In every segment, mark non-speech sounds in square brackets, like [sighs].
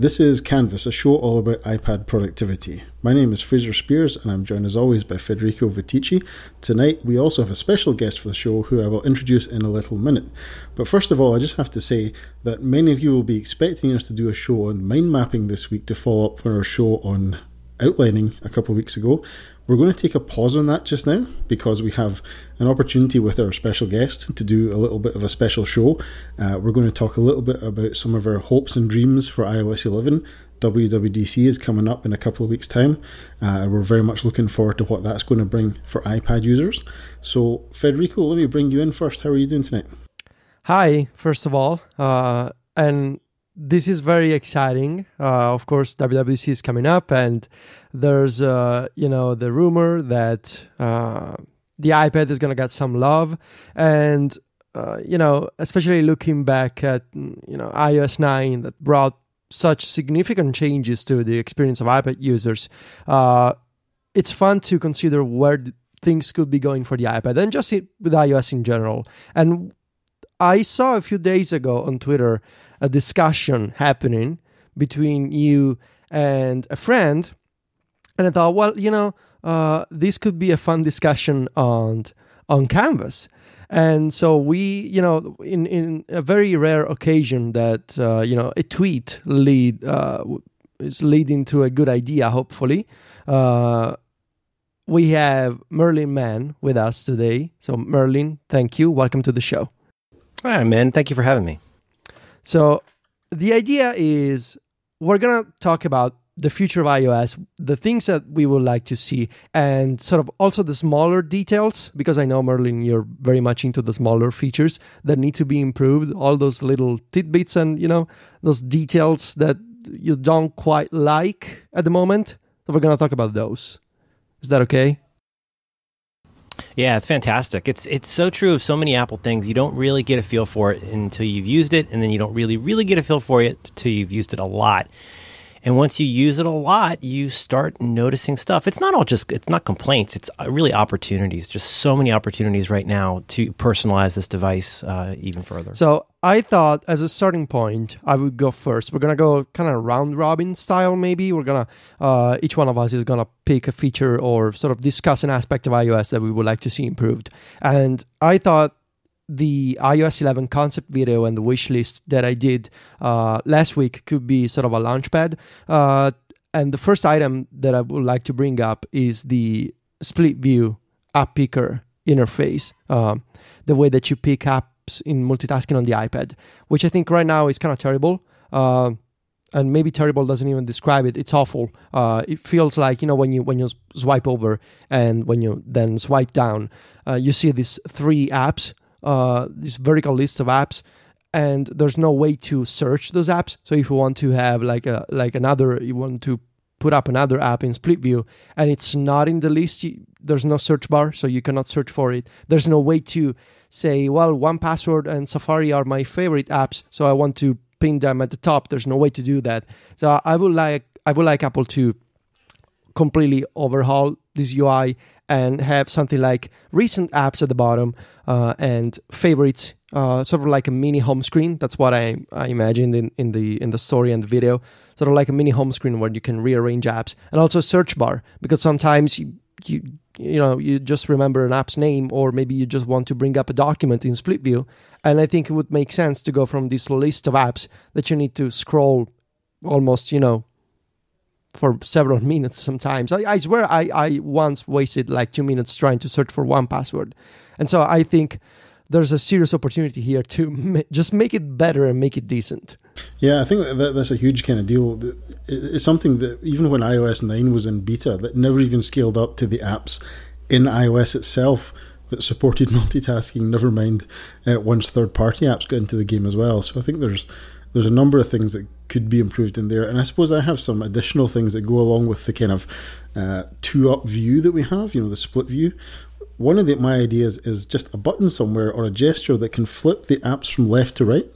This is Canvas, a show all about iPad productivity. My name is Fraser Speirs, and I'm joined as always by Federico Viticci. Tonight, we also have a special guest for the show who I will introduce in a little minute. But first of all, I just have to say that many of you will be expecting us to do a show on mind mapping this week to follow up on our show on outlining a couple of weeks ago. We're going to take a pause on that just now because we have an opportunity with our special guest to do a little bit of a special show. Uh, we're going to talk a little bit about some of our hopes and dreams for iOS 11. WWDC is coming up in a couple of weeks' time. Uh, we're very much looking forward to what that's going to bring for iPad users. So, Federico, let me bring you in first. How are you doing tonight? Hi, first of all. Uh, and this is very exciting. Uh, of course, WWDC is coming up, and there's uh, you know the rumor that uh, the iPad is gonna get some love, and uh, you know especially looking back at you know iOS 9 that brought such significant changes to the experience of iPad users. Uh, it's fun to consider where things could be going for the iPad and just with iOS in general. And I saw a few days ago on Twitter a discussion happening between you and a friend. And I thought, well, you know, uh, this could be a fun discussion on on Canvas. And so we, you know, in, in a very rare occasion that uh, you know a tweet lead uh, is leading to a good idea, hopefully. Uh, we have Merlin Mann with us today. So Merlin, thank you. Welcome to the show. Hi, man. Thank you for having me. So the idea is we're going to talk about the future of iOS, the things that we would like to see, and sort of also the smaller details, because I know, Merlin, you're very much into the smaller features that need to be improved, all those little tidbits and, you know, those details that you don't quite like at the moment. So we're going to talk about those. Is that okay? Yeah, it's fantastic. It's it's so true of so many Apple things. You don't really get a feel for it until you've used it, and then you don't really really get a feel for it until you've used it a lot. And once you use it a lot, you start noticing stuff. It's not all just, it's not complaints, it's uh, really opportunities. Just so many opportunities right now to personalize this device uh, even further. So I thought as a starting point, I would go first. We're going to go kind of round robin style, maybe. We're going to, uh, each one of us is going to pick a feature or sort of discuss an aspect of iOS that we would like to see improved. And I thought the iOS 11 concept video and the wish list that I did uh, last week could be sort of a launchpad. Uh, and the first item that I would like to bring up is the split view app picker interface, um, the way that you pick apps in multitasking on the iPad, which I think right now is kind of terrible. Uh, and maybe terrible doesn't even describe it. It's awful. Uh, it feels like you know when you when you swipe over and when you then swipe down, uh, you see these three apps uh, this vertical list of apps and there's no way to search those apps. So if you want to have like a like another you want to put up another app in split view and it's not in the list you, there's no search bar so you cannot search for it. There's no way to say well 1Password and safari are my favorite apps so i want to pin them at the top. There's no way to do that. So i would like i would like apple to completely overhaul this ui and have something like recent apps at the bottom uh, and favorites, uh, sort of like a mini home screen. That's what I, I imagined in, in the in the story and the video. Sort of like a mini home screen where you can rearrange apps, and also a search bar because sometimes you you you know you just remember an app's name, or maybe you just want to bring up a document in split view. And I think it would make sense to go from this list of apps that you need to scroll almost you know for several minutes sometimes. I, I swear I, I once wasted like two minutes trying to search for 1Password. And so I think there's a serious opportunity here to [laughs] ma- just make it better and make it decent. Yeah, I think that that's a huge kind of deal. It's something that even when iOS 9 was in beta, that never even scaled up to the apps in iOS itself that supported [laughs] multitasking, never mind uh, once third party apps got into the game as well. So I think there's there's a number of things that could be improved in there. And I suppose I have some additional things that go along with the kind of uh, two up view that we have, you know, the split view. One of the, my ideas is just a button somewhere or a gesture that can flip the apps from left to right.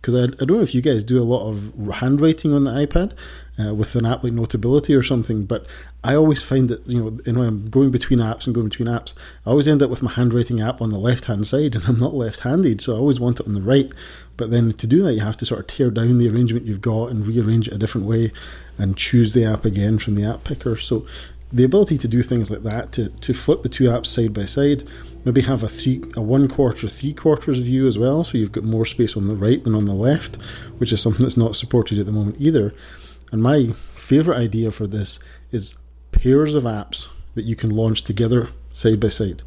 Because I, I don't know if you guys do a lot of handwriting on the iPad uh, with an app like Notability or something, but I always find that you know, know, I'm going between apps and going between apps. I always end up with my handwriting app on the left hand side, and [laughs] I'm not left handed, so I always want it on the right. But then to do that, you have to sort of tear down the arrangement you've got and rearrange it a different way, and choose the app again from the app picker. So the ability to do things like that, to, to flip the two apps side by side, maybe have a three a one quarter, three quarters view as well, so you've got more space on the right than on the left, which is something that's not supported at the moment either. And my favorite idea for this is pairs of apps that you can launch together side by side.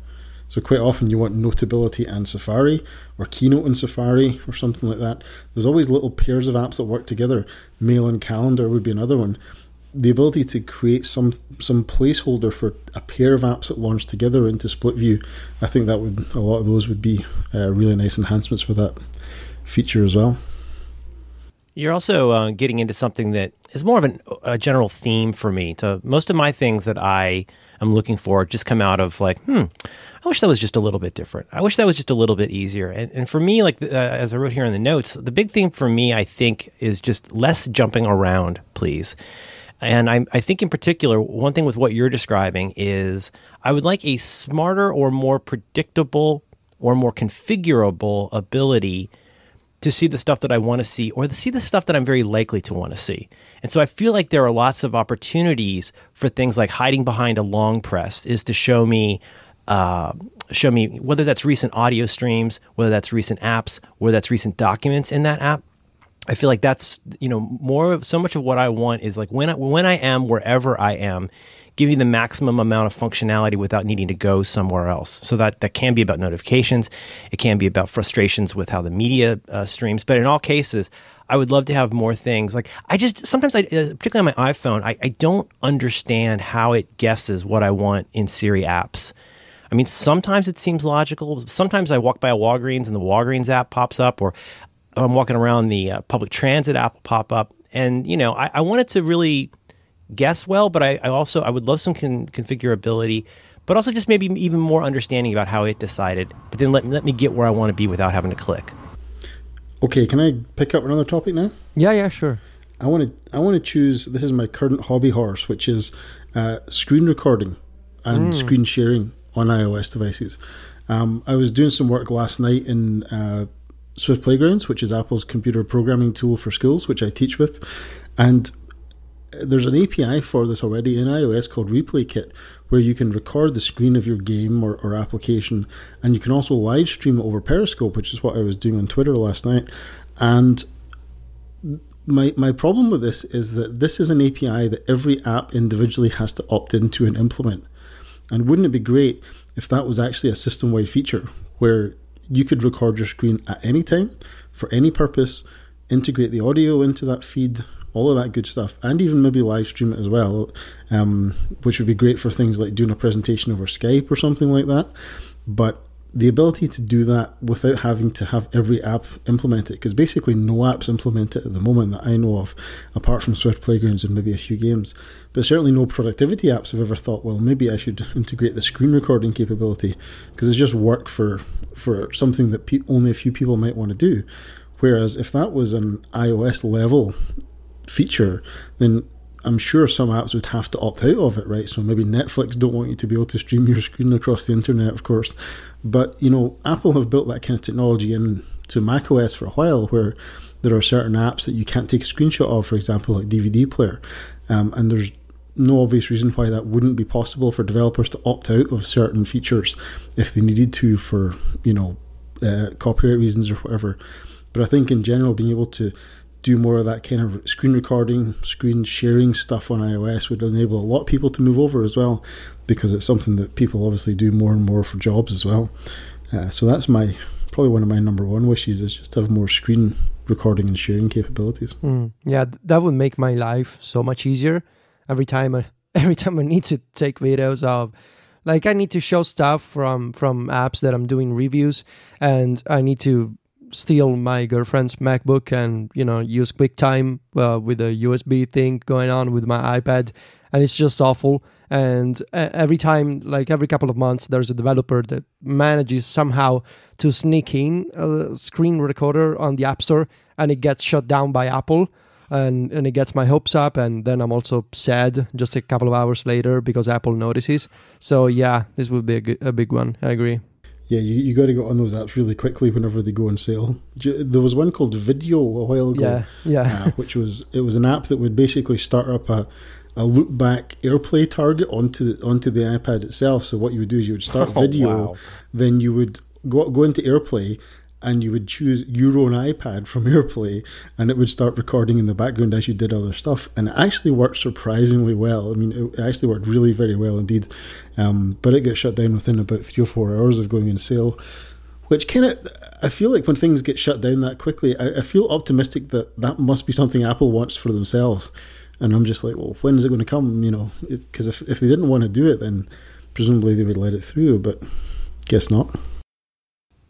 So quite often you want Notability and Safari, or Keynote and Safari, or something like that. There's always little pairs of apps that work together. Mail and Calendar would be another one. The ability to create some some placeholder for a pair of apps that launch together into split view, I think that would a lot of those would be uh, really nice enhancements for that feature as well. You're also uh, getting into something that is more of an, a general theme for me. To most of my things that I am looking for just come out of like, hmm, I wish that was just a little bit different. I wish that was just a little bit easier. And, and for me, like uh, as I wrote here in the notes, the big thing for me, I think, is just less jumping around, please. And I, I think in particular, one thing with what you're describing is I would like a smarter or more predictable or more configurable ability to see the stuff that I want to see or to see the stuff that I'm very likely to want to see. And so I feel like there are lots of opportunities for things like hiding behind a long press is to show me uh, show me whether that's recent audio streams, whether that's recent apps, whether that's recent documents in that app. I feel like that's you know more of so much of what I want is like when I, when I am wherever I am give me the maximum amount of functionality without needing to go somewhere else. So that, that can be about notifications. It can be about frustrations with how the media uh, streams. But in all cases, I would love to have more things. Like I just, sometimes I, uh, particularly on my iPhone, I, I don't understand how it guesses what I want in Siri apps. I mean, sometimes it seems logical. Sometimes I walk by a Walgreens and the Walgreens app pops up, or I'm walking around the uh, public transit app will pop up. And, you know, I, I want it to really guess well, but I, I also I would love some con- configurability, but also just maybe even more understanding about how it decided. But then let let me get where I want to be without having to click. Okay, can I pick up another topic now? Yeah, yeah, sure. I want to I want to choose. This is my current hobby horse, which is uh, screen recording and mm. screen sharing on iOS devices. Um, I was doing some work last night in uh, Swift Playgrounds, which is Apple's computer programming tool for schools, which I teach with, and uh, there's an API for this already in iOS called ReplayKit, where you can record the screen of your game or, or application, and you can also live stream it over Periscope, which is what I was doing on Twitter last night. And my my problem with this is that this is an API that every app individually has to opt into and implement. And wouldn't it be great if that was actually a system wide feature where you could record your screen at any time for any purpose, integrate the audio into that feed, all of that good stuff, and even maybe live stream it as well, um, which would be great for things like doing a presentation over Skype or something like that. But the ability to do that without having to have every app implement it, because basically no apps implement it at the moment that I know of, apart from Swift Playgrounds and maybe a few games. But certainly no productivity apps have ever thought, well, maybe I should integrate the screen recording capability, because it's just work for for something that pe- only a few people might want to do. Whereas if that was an iOS level feature, then I'm sure some apps would have to opt out of it, right? So maybe Netflix don't want you to be able to stream your [laughs] screen across the internet, of course. But you know, Apple have built that kind of technology into macOS for a while, where there are certain apps that you can't take a screenshot of, for example, like DVD player, um, and there's no obvious reason why that wouldn't be possible for developers to opt out of certain features if they needed to for you know uh, copyright reasons or whatever. But I think in general, being able to do more of that kind of screen recording, screen sharing stuff on iOS would enable a lot of people to move over as well, because it's something that people obviously do more and more for jobs as well. Uh, so that's my probably one of my number one wishes is just to have more screen recording and sharing capabilities. Mm, yeah, that would make my life so much easier. Every time I [laughs] every time I need to take videos of like I need to show stuff from from apps that I'm doing reviews and I need to steal my girlfriend's MacBook and you know use QuickTime uh, with a USB thing going on with my iPad, and it's just awful. and uh, every time like every couple of months there's a developer that manages somehow to sneak in a screen recorder on the app store and it gets shut down by apple and, and it gets my hopes up and then i'm also sad just a couple of hours later because apple notices. So yeah this would be a, good, a big one. I agree yeah, you, you got to get on those apps really quickly whenever they go on sale. There was one called Vidyo a while ago, yeah, yeah, uh, which was it was an app that would basically start up a a loop back AirPlay target onto the, onto the iPad itself. So what you would do is you would start [laughs] oh, Vidyo, wow. then you would go go into AirPlay, and you would choose your own iPad from AirPlay, and it would start recording in the background as you did other stuff. And it actually worked surprisingly well. I mean, it actually worked really very well indeed. Um, but it got shut down within about three or four hours of going in sale. Which kind of, I feel like when things get shut down that quickly, I, I feel optimistic that that must be something Apple wants for themselves and I'm just like, well, when is it going to come? You know, because if if they didn't want to do it, then presumably they would let it through. But guess not.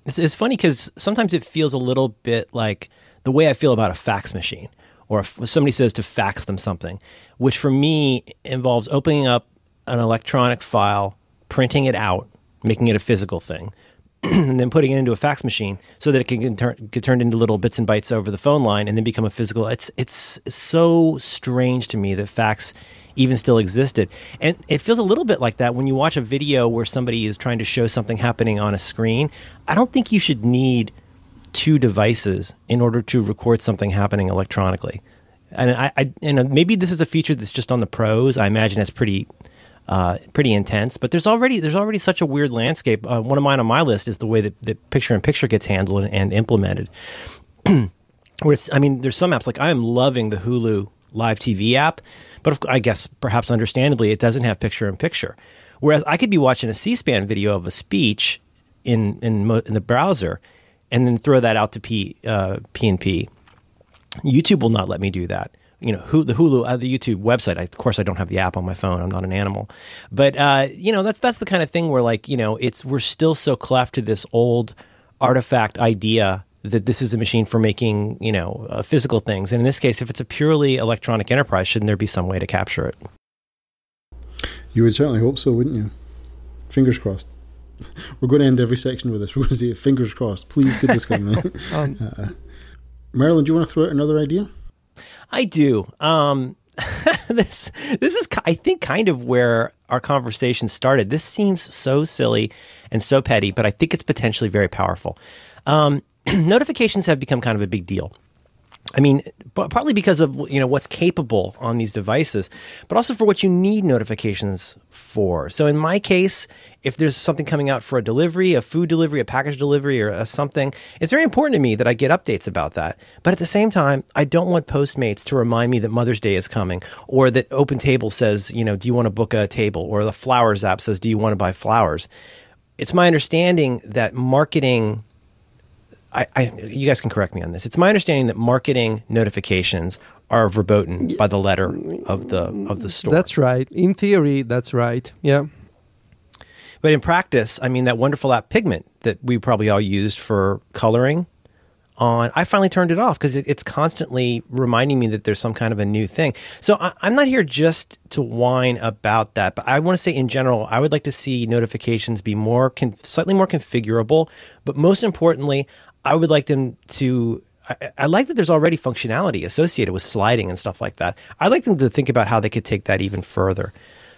It's, it's funny because sometimes it feels a little bit like the way I feel about a fax machine, or if somebody says to fax them something, which for me involves opening up an electronic file, printing it out, making it a physical thing, [clears throat] and then putting it into a fax machine so that it can get, get turned into little bits and bytes over the phone line and then become a physical. It's it's so strange to me that fax even still existed. And it feels a little bit like that when you watch a video where somebody is trying to show something happening on a screen. I don't think you should need two devices in order to record something happening electronically. And I, I and maybe this is a feature that's just on the pros. I imagine that's pretty uh, pretty intense. But there's already there's already such a weird landscape. Uh, one of mine on my list is the way that, picture in picture gets handled and, and implemented. [clears throat] Where it's, I mean, there's some apps like I am loving the Hulu live TV app, but I guess perhaps understandably it doesn't have picture in picture. Whereas I could be watching a C-SPAN video of a speech in in, in the browser, and then throw that out to P uh, PNP. YouTube will not let me do that you know, the Hulu, uh, the YouTube website. I, of course, I don't have the app on my phone. I'm not an animal, but uh, you know, that's that's the kind of thing where like you know, it's we're still so cleft to this old artifact idea that this is a machine for making you know uh, physical things. And in this case, if it's a purely electronic enterprise, shouldn't there be some way to capture it? You would certainly hope so, wouldn't you? Fingers crossed. [laughs] We're going to end every section with this. We're going to say fingers crossed. Please get this going. [laughs] [laughs] um, uh, Merlin, do you want to throw out another idea? I do. Um, this this is I think kind of where our conversation started. This seems so silly and so petty, but I think it's potentially very powerful. Um, [clears throat] notifications have become kind of a big deal. I mean, partly because of you know what's capable on these devices, but also for what you need notifications for. So in my case, if there's something coming out for a delivery, a food delivery, a package delivery, or a something, it's very important to me that I get updates about that. But at the same time, I don't want Postmates to remind me that Mother's Day is coming, or that Open Table says, you know, do you want to book a table, or the Flowers app says, do you want to buy flowers? It's my understanding that marketing I, I, you guys can correct me on this. It's my understanding that marketing notifications are verboten by the letter of the of the store. That's right. In theory, that's right. Yeah. But in practice, I mean that wonderful app Pigment that we probably all used for coloring on, I finally turned it off because it, it's constantly reminding me that there's some kind of a new thing. So I, am not here just to whine about that, but I want to say in general, I would like to see notifications be more, con- slightly more configurable. But most importantly, I would like them to. I, I, like that there's already functionality associated with sliding and stuff like that. I'd like them to think about how they could take that even further.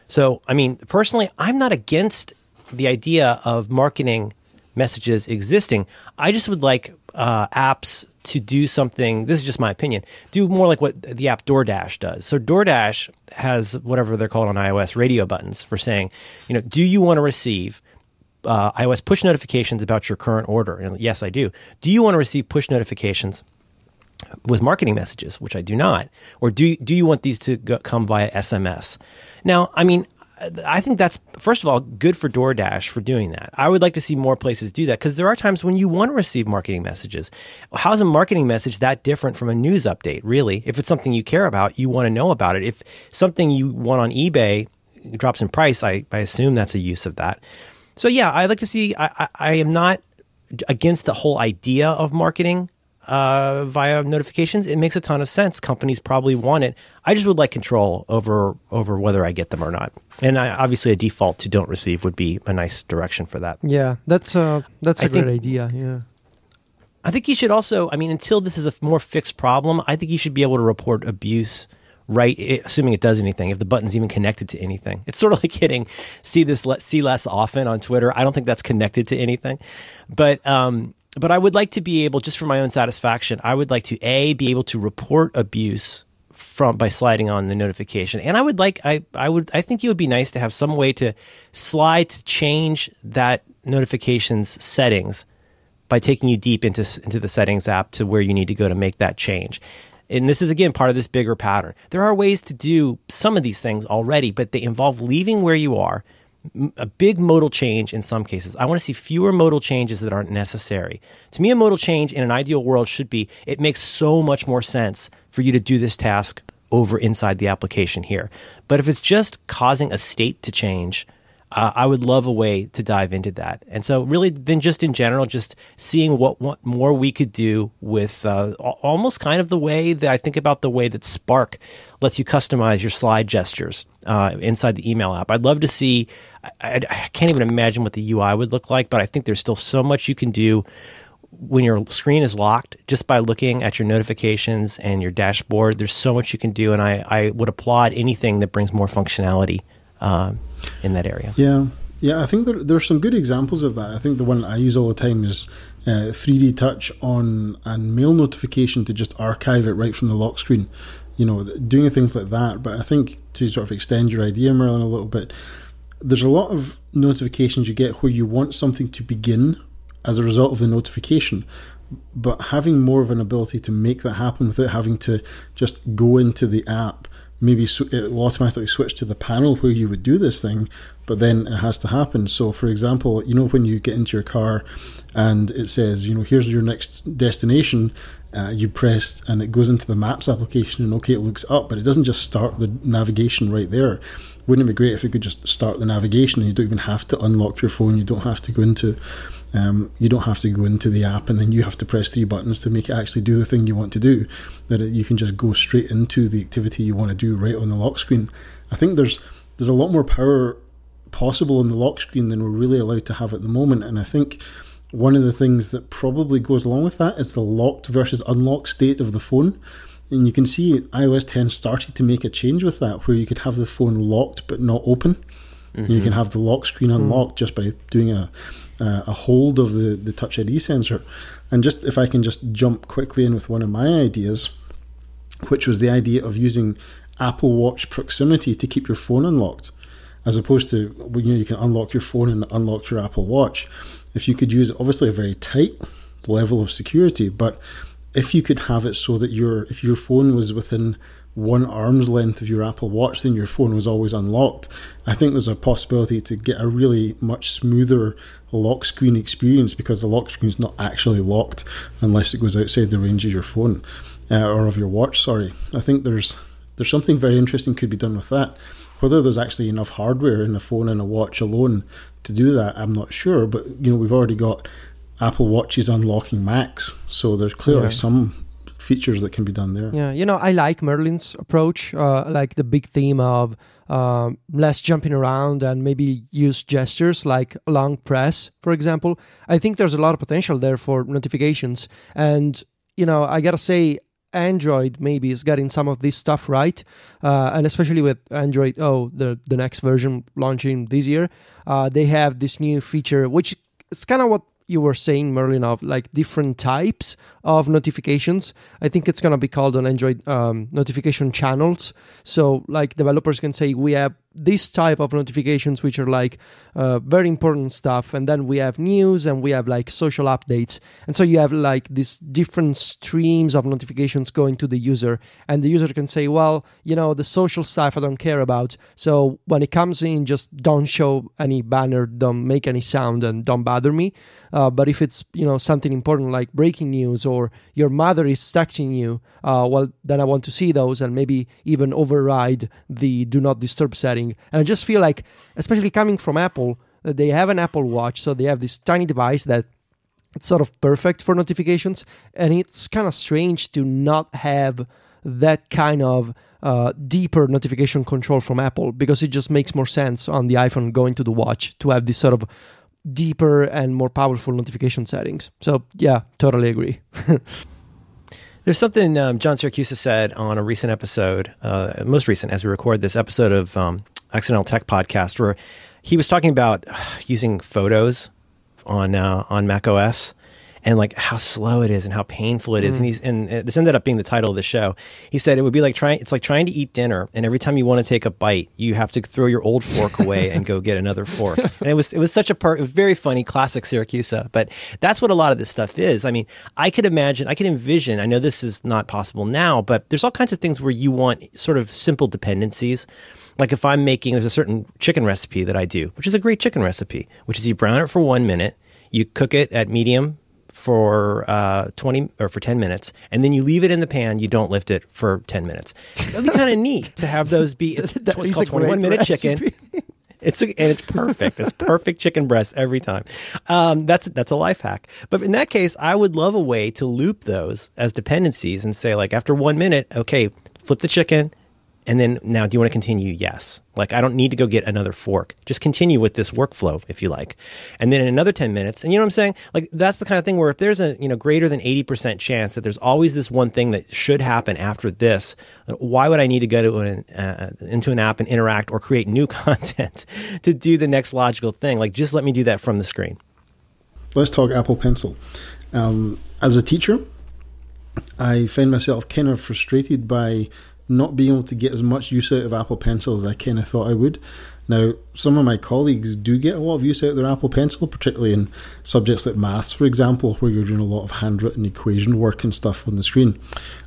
So, I mean, personally, I'm not against the idea of marketing messages existing. I just would like uh, apps to do something. This is just my opinion. Do more like what the app DoorDash does. So DoorDash has whatever they're called on iOS radio buttons for saying, you know, do you want to receive uh, iOS push notifications about your current order? And yes, I do. Do you want to receive push notifications with marketing messages, which I do not? Or do, do you want these to go, come via SMS? Now, I mean, I think that's first of all good for DoorDash for doing that. I would like to see more places do that because there are times when you want to receive marketing messages. How's a marketing message that different from a news update? Really, if it's something you care about, you want to know about it. If something you want on eBay drops in price, I, I assume that's a use of that. So yeah, I like to see. I, I, I am not against the whole idea of marketing uh, via notifications, it makes a ton of sense. Companies probably want it. I just would like control over over whether I get them or not. And I, obviously, a default to don't receive would be a nice direction for that. Yeah, that's uh, that's a I great think- idea. Yeah. I think you should also, I mean, until this is a more fixed problem, I think you should be able to report abuse right assuming it does anything if the button's even connected to anything. It's sort of [laughs] like hitting see this le- see less often on twitter. I don't think that's connected to anything. But um but i would like to be able just for my own satisfaction i would like to a be able to report abuse from by sliding on the notification. And i would like i i would i think it would be nice to have some way to slide to change that notifications settings by taking you deep into into the settings app to where you need to go to make that change. And this is again part of this bigger pattern. There are ways to do some of these things already, but they involve leaving where you are, a big modal change in some cases. I want to see fewer modal changes that aren't necessary. To me, a modal change in an ideal world should be it makes so much more sense for you to do this task over inside the application here. But if it's just causing a state to change, uh, I would love a way to dive into that. And so, really, then just in general, just seeing what, what more we could do with uh, almost kind of the way that I think about the way that Spark lets you customize your slide gestures uh, inside the email app. I'd love to see, I, I, can't even imagine what the UI would look like, but I think there's still so much you can do when your screen is locked just by looking at your notifications and your dashboard. There's so much you can do, and I, I would applaud anything that brings more functionality um, in that area. Yeah, yeah. I think there there are some good examples of that. I think the one I use all the time is uh, 3D touch on and mail notification to just archive it right from the lock screen. You know, doing things like that. But I think to sort of extend your idea, Merlin, a little bit, there's a lot of notifications you get where you want something to begin as a result of the notification. But having more of an ability to make that happen without having to just go into the app maybe it will automatically switch to the panel where you would do this thing, but then it has to happen. So, for example, you know, when you get into your car and it says, you know, here's your next destination, uh, you press and it goes into the maps application, and okay, it looks up, but it doesn't just start the navigation right there. Wouldn't it be great if it could just start the navigation and you don't even have to unlock your phone, you don't have to go into um, you don't have to go into the app and then you have to press three buttons to make it actually do the thing you want to do. That it, you can just go straight into the activity you want to do right on the lock screen. I think there's there's a lot more power possible on the lock screen than we're really allowed to have at the moment. And I think one of the things that probably goes along with that is the locked versus unlocked state of the phone. And you can see iOS 10 started to make a change with that, where you could have the phone locked but not open. And you can have the lock screen unlocked just by doing a uh, a hold of the, the Touch ID sensor. And just if I can just jump quickly in with one of my ideas, which was the idea of using Apple Watch proximity to keep your phone unlocked, as opposed to you know you can unlock your phone and unlock your Apple Watch. If you could use obviously a very tight level of security, but if you could have it so that your if your phone was within one arm's length of your Apple Watch, then your phone was always unlocked. I think there's a possibility to get a really much smoother lock screen experience because the lock screen is not actually locked unless it goes outside the range of your phone uh, or of your watch. Sorry, I think there's there's something very interesting could be done with that. Whether there's actually enough hardware in a phone and a watch alone to do that, I'm not sure. But you know, we've already got Apple Watches unlocking Macs, so there's clearly Yeah. some features that can be done there. Yeah, you know, I like Merlin's approach, uh, like the big theme of um, less jumping around and maybe use gestures like long press, for example. I think there's a lot of potential there for notifications. And, you know, I gotta say, Android maybe is getting some of this stuff right, uh, and especially with Android, oh, the the next version launching this year, uh, they have this new feature, which is kind of what you were saying, Merlin, of like different types of notifications. I think it's gonna be called on Android um, notification channels. So like developers can say we have this type of notifications which are like uh, very important stuff and then we have news and we have like social updates. And so you have like these different streams of notifications going to the user and the user can say well you know the social stuff i don't care about. So when it comes in just don't show any banner don't make any sound and don't bother me. Uh, but if it's you know something important like breaking news or your mother is texting you uh, well then i want to see those and maybe even override the do not disturb setting and i just feel like especially coming from apple that they have an apple watch so they have this tiny device that it's sort of perfect for notifications, and it's kind of strange to not have that kind of uh, deeper notification control from Apple because it just makes more sense on the iPhone going to the watch to have this sort of deeper and more powerful notification settings. So, yeah, totally agree. [laughs] There's something um, John Siracusa said on a recent episode, uh, most recent as we record this episode of um, Accidental Tech Podcast, where he was talking about uh, [sighs] using photos on uh, on Mac OS and like how slow it is and how painful it is. Mm. And he's and this ended up being the title of the show. He said it would be like trying it's like trying to eat dinner and every time you want to take a bite, you have to throw your old fork away [laughs] and go get another fork. And it was it was such a part very funny classic Siracusa, but that's what a lot of this stuff is. I mean, I could imagine, I could envision, I know this is not possible now, but there's all kinds of things where you want sort of simple dependencies. Like if I'm making, there's a certain chicken recipe that I do, which is a great chicken recipe, which is you brown it for one minute, you cook it at medium for uh, 20 or for 10 minutes and then you leave it in the pan you don't lift it for 10 minutes that'd be [laughs] kind of neat to have those be it's, it's called 21 minute recipe. chicken it's and it's perfect. It's perfect chicken breast every time. Um, that's that's a life hack. But in that case, I would love a way to loop those as dependencies and say like after one minute, okay, flip the chicken, and then now, do you want to continue? Yes. Like, I don't need to go get another fork. Just continue with this workflow if you like. And then in another 10 minutes, and you know what I'm saying? Like, that's the kind of thing where if there's a, you know, greater than 80% chance that there's always this one thing that should happen after this, why would I need to go to an, uh, into an app and interact or create new [laughs] content to do the next logical thing? Like, just let me do that from the screen. Let's talk Apple Pencil. Um, as a teacher, I find myself kind of frustrated by not being able to get as much use out of Apple Pencil as I kind of thought I would. Now, some of my colleagues do get a lot of use out of their Apple Pencil, particularly in subjects like maths, for example, where you're doing a lot of handwritten equation work and stuff on the screen.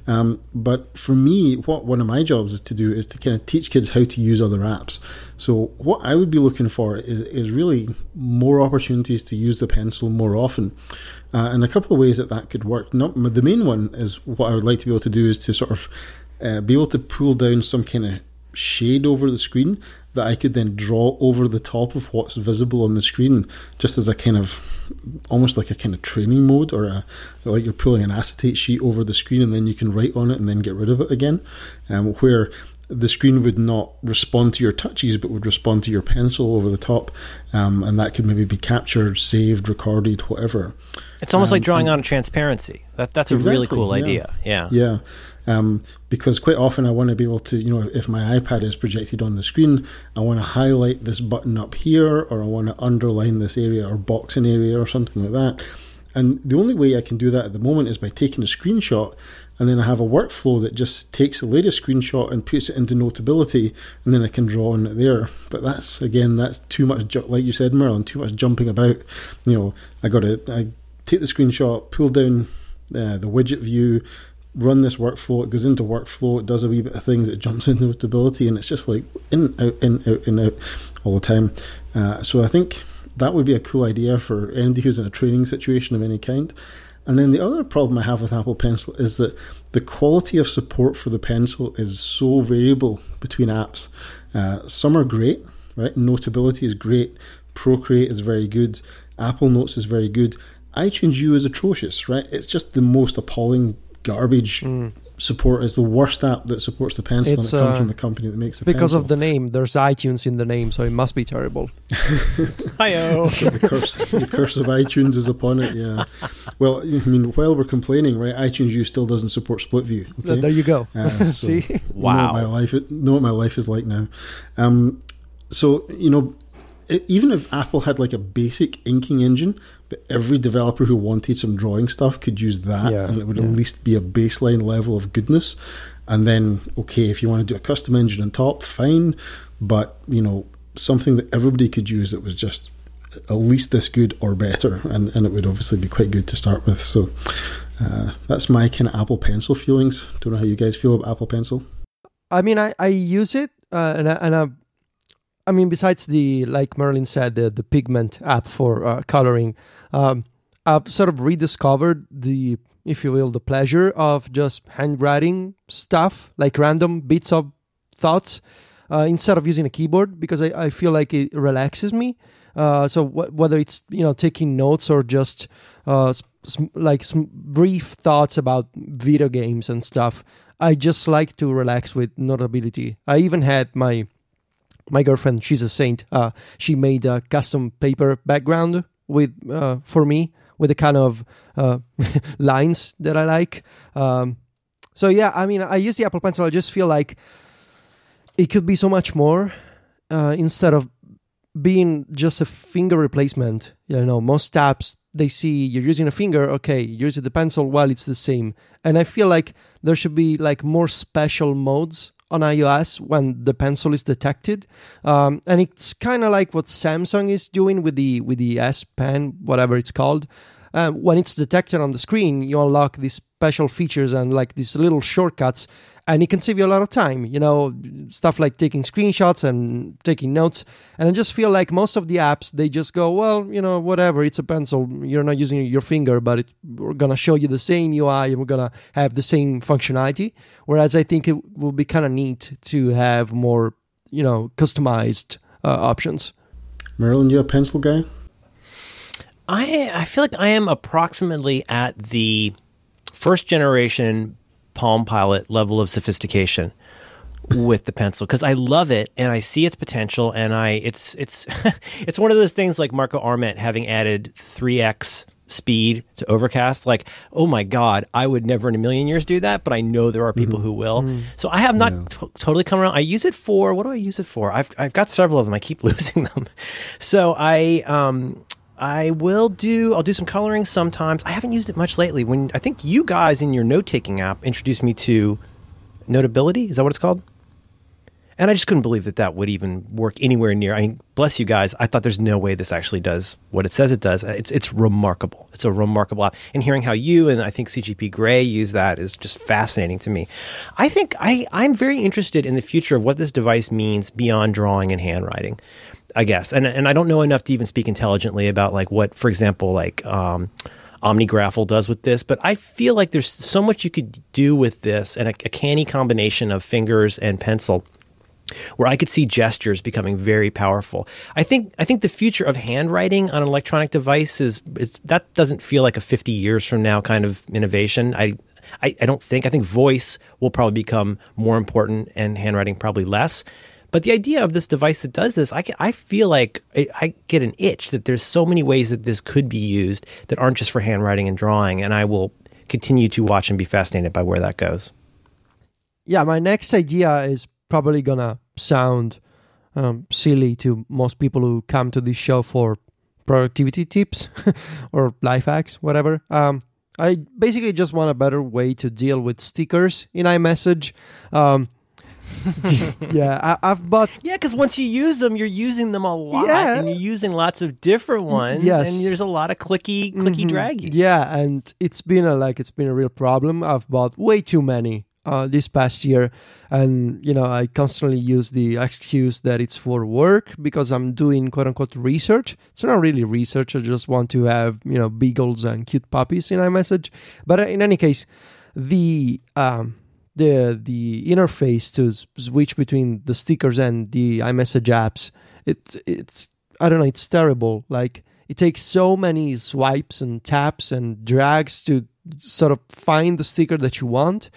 Um, but for me, what one of my jobs is to do is to kind of teach kids how to use other apps. So, what I would be looking for is, is really more opportunities to use the pencil more often. Uh, and a couple of ways that that could work. Not, the main one is what I would like to be able to do is to sort of uh, be able to pull down some kind of shade over the screen that I could then draw over the top of what's visible on the screen, just as a kind of almost like a kind of training mode, or a, like you're pulling an acetate sheet over the screen and then you can write on it and then get rid of it again. Um, where the screen would not respond to your touches but would respond to your pencil over the top, um, and that could maybe be captured, saved, recorded, whatever. It's almost um, like drawing on a transparency. That that's exactly, a really cool yeah. idea. Yeah. Yeah. Um, because quite often I want to be able to, you know, if my iPad is projected on the screen, I want to highlight this button up here, or I want to underline this area or box an area or something like that. And the only way I can do that at the moment is by taking a screenshot, and then I have a workflow that just takes the latest screenshot and puts it into Notability, and then I can draw on it there. But that's again, that's too much, ju- like you said, Merlin, too much jumping about. You know, I got to I take the screenshot, pull down uh, the widget view, run this workflow. It goes into workflow. It does a wee bit of things. It jumps [laughs] into Notability, and it's just like in out in out in out all the time. Uh, so I think that would be a cool idea for anybody who's in a training situation of any kind. And then the other problem I have with Apple Pencil is that the quality of support for the pencil is so variable between apps. Uh, some are great, right? Notability is great. Procreate is very good. Apple Notes is very good. iTunes U is atrocious, right? It's just the most appalling garbage mm. support. It's the worst app that supports the pencil, it's, and it comes uh, from the company that makes the because pencil. of the name. There's iTunes in the name, so it must be terrible. [laughs] Hi-oh. so the, curse, the curse of iTunes is upon it. Yeah. Well, I mean, while we're complaining, right? iTunes U still doesn't support split view. Okay? There you go. Uh, [laughs] so See, wow. Know my life, know what my life is like now. Um, so you know, even if Apple had like a basic inking engine, but every developer who wanted some drawing stuff could use that, yeah, and it would yeah. at least be a baseline level of goodness. And then, okay, if you want to do a custom engine on top, fine, but you know something that everybody could use that was just at least this good or better, and, and it would obviously be quite good to start with. So uh, that's my kind of Apple Pencil feelings. Don't know how you guys feel about Apple Pencil. I mean, I, I use it, uh, and I, and I I mean, besides the like Merlin said, the the pigment app for uh, coloring, um, I've sort of rediscovered the, if you will, the pleasure of just handwriting stuff, like random bits of thoughts, uh, instead of using a keyboard, because I, I feel like it relaxes me. Uh, so wh- whether it's you know taking notes or just uh, sm- like sm- brief thoughts about video games and stuff, I just like to relax with Notability. I even had my my girlfriend. She's a saint. Uh, she made a custom paper background with uh, for me with the kind of uh, [laughs] lines that I like. Um, so yeah, I mean, I use the Apple Pencil. I just feel like it could be so much more uh, instead of being just a finger replacement. You know, most apps they see you're using a finger. Okay, using the pencil. Well, it's the same. And I feel like there should be like more special modes on iOS when the pencil is detected, um, and it's kind of like what Samsung is doing with the with the S Pen, whatever it's called. Uh, when it's detected on the screen, you unlock these special features and like these little shortcuts and it can save you a lot of time you know stuff like taking screenshots and taking notes. And i just feel like most of the apps they just go well you know whatever it's a pencil. You're not using your finger but it, we're gonna show you the same ui and we're gonna have the same functionality. Whereas i think it will be kind of neat to have more you know customized uh, options. Merlin, you a pencil guy? I I feel like I am approximately at the first generation Palm Pilot level of sophistication with the pencil because I love it and I see its potential and I it's it's [laughs] it's one of those things like Marco Arment having added 3x speed to overcast. Like oh my god I would never in a million years do that but I know there are people who will. So I have not Yeah. t- totally come around. I use it for what do I use it for? I've I've got several of them. I keep [laughs] losing them. So I um I will do. I'll do some coloring sometimes. I haven't used it much lately. When I think you guys in your note taking app introduced me to Notability. Is that what it's called? And I just couldn't believe that that would even work anywhere near. I mean, bless you guys. I thought there's no way this actually does what it says it does. It's it's remarkable. It's a remarkable app. And hearing how you and I think CGP Grey use that is just fascinating to me. I think I I'm very interested in the future of what this device means beyond drawing and handwriting. I guess, and and I don't know enough to even speak intelligently about like what, for example, like um, OmniGraffle does with this. But I feel like there's so much you could do with this, and a, a canny combination of fingers and pencil where I could see gestures becoming very powerful. I think I think the future of handwriting on an electronic device is, is that doesn't feel like a 50 years from now kind of innovation. I, I I don't think I think voice will probably become more important and handwriting probably less. But the idea of this device that does this, I, ca- I feel like I, I get an itch that there's so many ways that this could be used that aren't just for handwriting and drawing, and I will continue to watch and be fascinated by where that goes. yeah, my next idea is probably gonna sound um, silly to most people who come to this show for productivity tips [laughs] or life hacks, whatever. Um, I basically just want a better way to deal with stickers in iMessage. Um, [laughs] yeah, I, I've bought Yeah, because once you use them, you're using them a lot, Yeah. and you're using lots of different ones. Yes. and there's a lot of clicky, clicky, Mhm. draggy. Yeah, and it's been a like it's been a real problem. I've bought way too many uh, this past year, and you know I constantly use the excuse that it's for work because I'm doing quote unquote research. It's not really research. I just want to have you know beagles and cute puppies in iMessage. But uh, in any case, the um, the the interface to switch between the stickers and the iMessage apps, it it's I don't know, it's terrible. Like it takes so many swipes and taps and drags to sort of find the sticker that you want,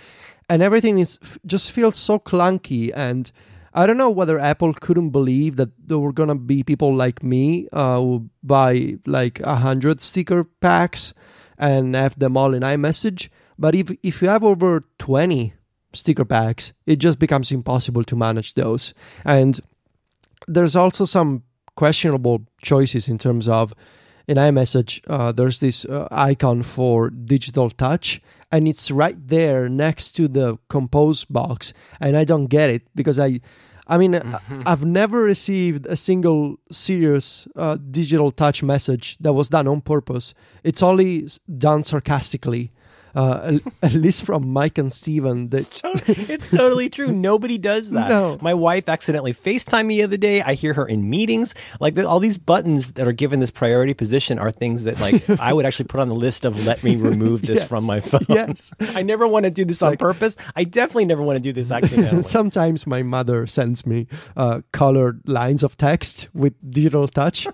and everything is just feels so clunky. And I don't know whether Apple couldn't believe that there were gonna be people like me uh, who buy like a hundred sticker packs and have them all in iMessage. But if if you have over twenty sticker packs, it just becomes impossible to manage those. And there's also some questionable choices in terms of in iMessage, uh, there's this uh, icon for digital touch, and it's right there next to the compose box, and I don't get it because I, I mean, I- [laughs] I've never received a single serious uh, digital touch message that was done on purpose. It's only done sarcastically, uh, at, at least from Mike and Steven. That It's totally, it's totally true. Nobody does that. No. My wife accidentally FaceTimed me the other day. I hear her in meetings. Like all these buttons that are given this priority position are things that like [laughs] I would actually put on the list of let me remove this Yes. from my phone. Yes. [laughs] I never want to do this on purpose. I definitely never want to do this accidentally. [laughs] Sometimes my mother sends me uh, colored lines of text with digital touch.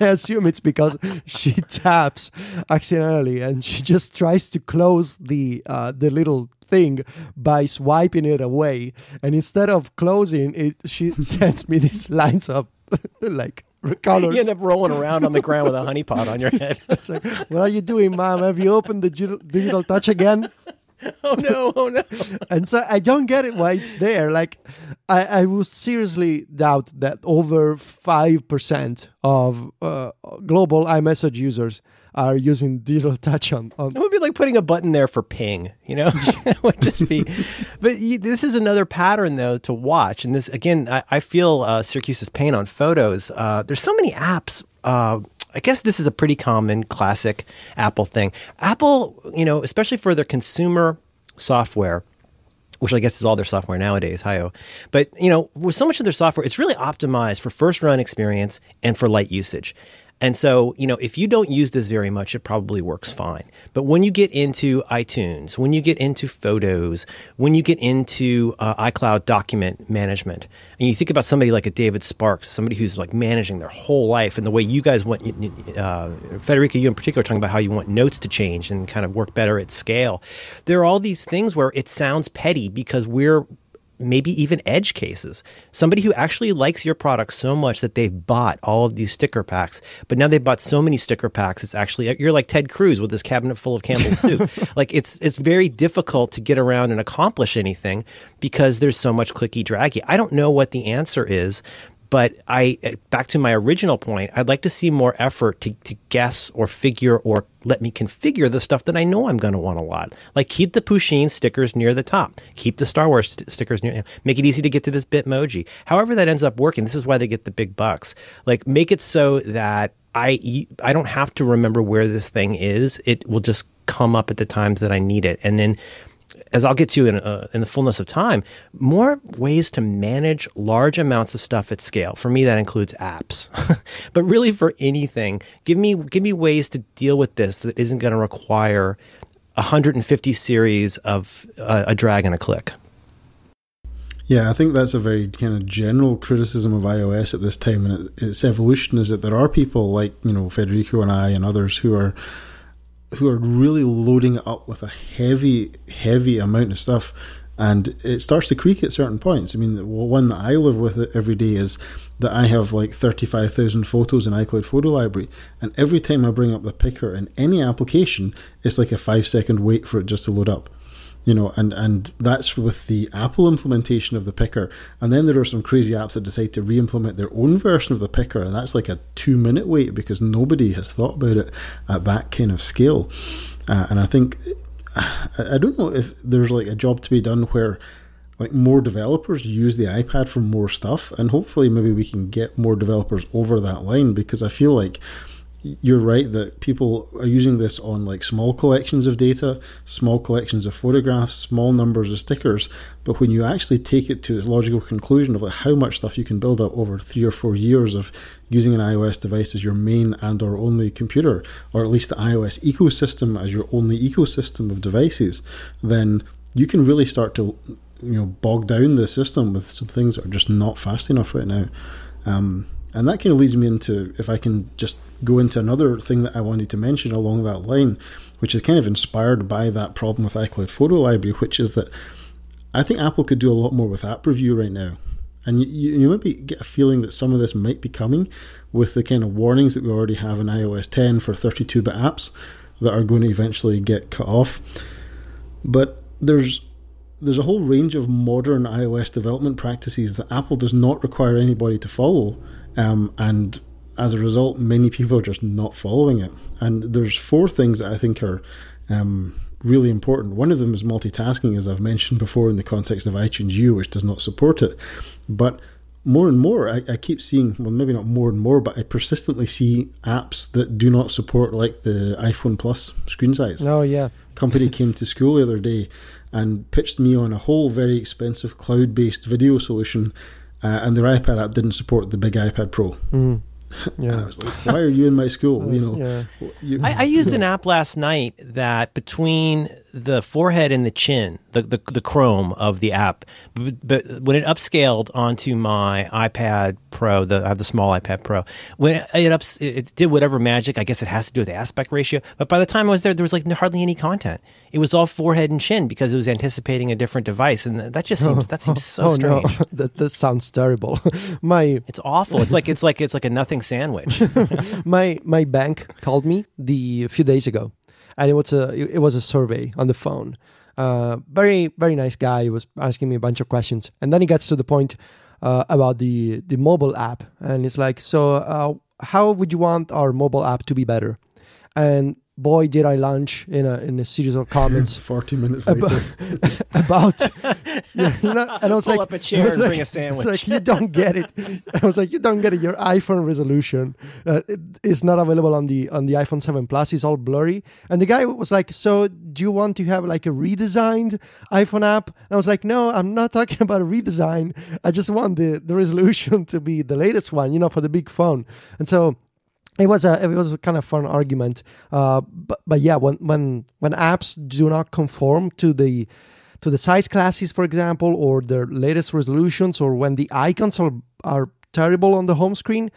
I assume it's because she taps accidentally and she just tries to close the uh, the little thing by swiping it away. And instead of closing it, she [laughs] sends me these lines of [laughs] like colors. You end up rolling around on the ground with a honeypot on your head. It's like, what are you doing, mom? Have you opened the digital, digital touch again? [laughs] oh no! Oh no! and so I don't get it why it's there. Like, I, I will seriously doubt that over five percent of uh, global iMessage users are using digital touch on. on It would be like putting a button there for ping, you know? [laughs] [laughs] it would just be. But you, this is another pattern, though, to watch. And this, again, I, I feel uh, Siracusa's pain on photos. Uh, there's so many apps. Uh, I guess this is a pretty common classic Apple thing. Apple, you know, especially for their consumer software, which I guess is all their software nowadays, hi But, you know, with so much of their software, it's really optimized for first run experience and for light usage. And so, you know, if you don't use this very much, it probably works fine. But when you get into iTunes, when you get into photos, when you get into uh, iCloud document management, and you think about somebody like a David Sparks, somebody who's like managing their whole life and the way you guys want, uh, Federico, you in particular, talking about how you want notes to change and kind of work better at scale. There are all these things where it sounds petty because we're maybe even edge cases. Somebody who actually likes your product so much that they've bought all of these sticker packs, but now they've bought so many sticker packs, it's actually you're like Ted Cruz with this cabinet full of Campbell's [laughs] soup. like it's it's very difficult to get around and accomplish anything because there's so much clicky draggy. I don't know what the answer is, but I, back to my original point, I'd like to see more effort to, to guess or figure or let me configure the stuff that I know I'm going to want a lot. Like keep the Pusheen stickers near the top, keep the Star Wars st- stickers near, make it easy to get to this Bitmoji. However, that ends up working. This is why they get the big bucks. Like make it so that I I don't have to remember where this thing is. It will just come up at the times that I need it, and then as I'll get to in, uh, in the fullness of time, more ways to manage large amounts of stuff at scale. For me, that includes apps, [laughs] but really for anything, give me give me ways to deal with this that isn't going to require 150 series of uh, a drag and a click. Yeah, I think that's a very kind of general criticism of iOS at this time and its evolution is that there are people like, you know, Federico and I and others who are who are really loading it up with a heavy, heavy amount of stuff, and it starts to creak at certain points. I mean, the one that I live with every day is that I have like 35,000 photos in iCloud Photo Library, and every time I bring up the picker in any application, it's like a five second wait for it just to load up you know, and and that's with the Apple implementation of the picker. And then there are some crazy apps that decide to re-implement their own version of the picker, and that's like a two-minute wait because nobody has thought about it at that kind of scale. Uh, and I think I, I don't know if there's like a job to be done where like more developers use the iPad for more stuff, and hopefully maybe we can get more developers over that line because I feel like you're right that people are using this on like small collections of data, small collections of photographs, small numbers of stickers. But when you actually take it to its logical conclusion of like how much stuff you can build up over three or four years of using an iOS device as your main and or only computer, or at least the iOS ecosystem as your only ecosystem of devices, then you can really start to you know bog down the system with some things that are just not fast enough right now. Um, and that kind of leads me into if I can just go into another thing that I wanted to mention along that line, which is kind of inspired by that problem with iCloud Photo Library, which is that I think Apple could do a lot more with app review right now. And you, you maybe get a feeling that some of this might be coming with the kind of warnings that we already have in iOS 10 for 32 bit apps that are going to eventually get cut off. But there's there's a whole range of modern iOS development practices that Apple does not require anybody to follow, um, and as a result, many people are just not following it. And there's four things that I think are um, really important. One of them is multitasking, as I've mentioned before in the context of iTunes U, which does not support it. But more and more, I, I, keep seeing, well, maybe not more and more, but I persistently see apps that do not support, like the iPhone Plus screen size. Oh, yeah. Company came to school the other day and pitched me on a whole very expensive cloud based video solution, uh, and their iPad app didn't support the big iPad Pro. Mm. Yeah. I was like, why are you in my school? Uh, you know, yeah. you, I, I, used an app last night that between the forehead and the chin, the, the, the chrome of the app, but, but, when it upscaled onto my iPad Pro, the I have the small iPad Pro, when it ups, it did whatever magic. I guess it has to do with the aspect ratio. But by the time I was there, there was like hardly any content. It was all forehead and chin because it was anticipating a different device, and that just seems that seems [laughs] so oh, strange. No. [laughs] that, that sounds terrible. [laughs] my it's awful. It's like it's like it's like a nothing sandwich. [laughs] [laughs] my my bank called me the a few days ago, and it was a it was a survey on the phone. Uh, very very nice guy. He was asking me a bunch of questions, and then he gets to the point uh, about the the mobile app, and it's like, so uh, how would you want our mobile app to be better? And boy, did I lunch in a in a series of comments. [laughs] Forty minutes later, about, [laughs] yeah, you know, and I was Pull like, up a chair and like, bring a sandwich. Like you don't get it. [laughs] I was like, you don't get it. Your iPhone resolution uh, it is not available on the on the iPhone Seven Plus. It's all blurry. And the guy was like, so do you want to have like a redesigned iPhone app? And I was like, no, I'm not talking about a redesign. I just want the the resolution to be the latest one, you know, for the big phone. And so it was a it was a kind of fun argument. Uh, but but yeah, when when when apps do not conform to the to the size classes, for example, or their latest resolutions, or when the icons are are terrible on the home screen,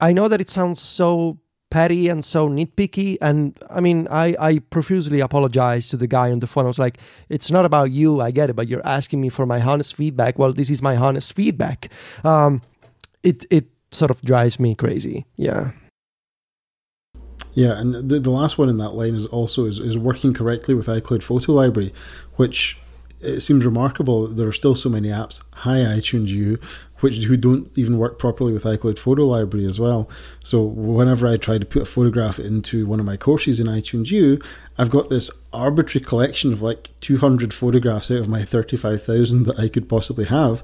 I know that it sounds so petty and so nitpicky. And I mean, I, I profusely apologize to the guy on the phone. I was like, it's not about you, I get it, but you're asking me for my honest feedback. Well, this is my honest feedback. Um, it it sort of drives me crazy. Yeah. Yeah, and the, the last one in that line is also is, is working correctly with iCloud Photo Library, which it seems remarkable there are still so many apps, hi iTunes U, which who don't even work properly with iCloud Photo Library as well. So whenever I try to put a photograph into one of my courses in iTunes U, I've got this arbitrary collection of like 200 photographs out of my 35,000 that I could possibly have,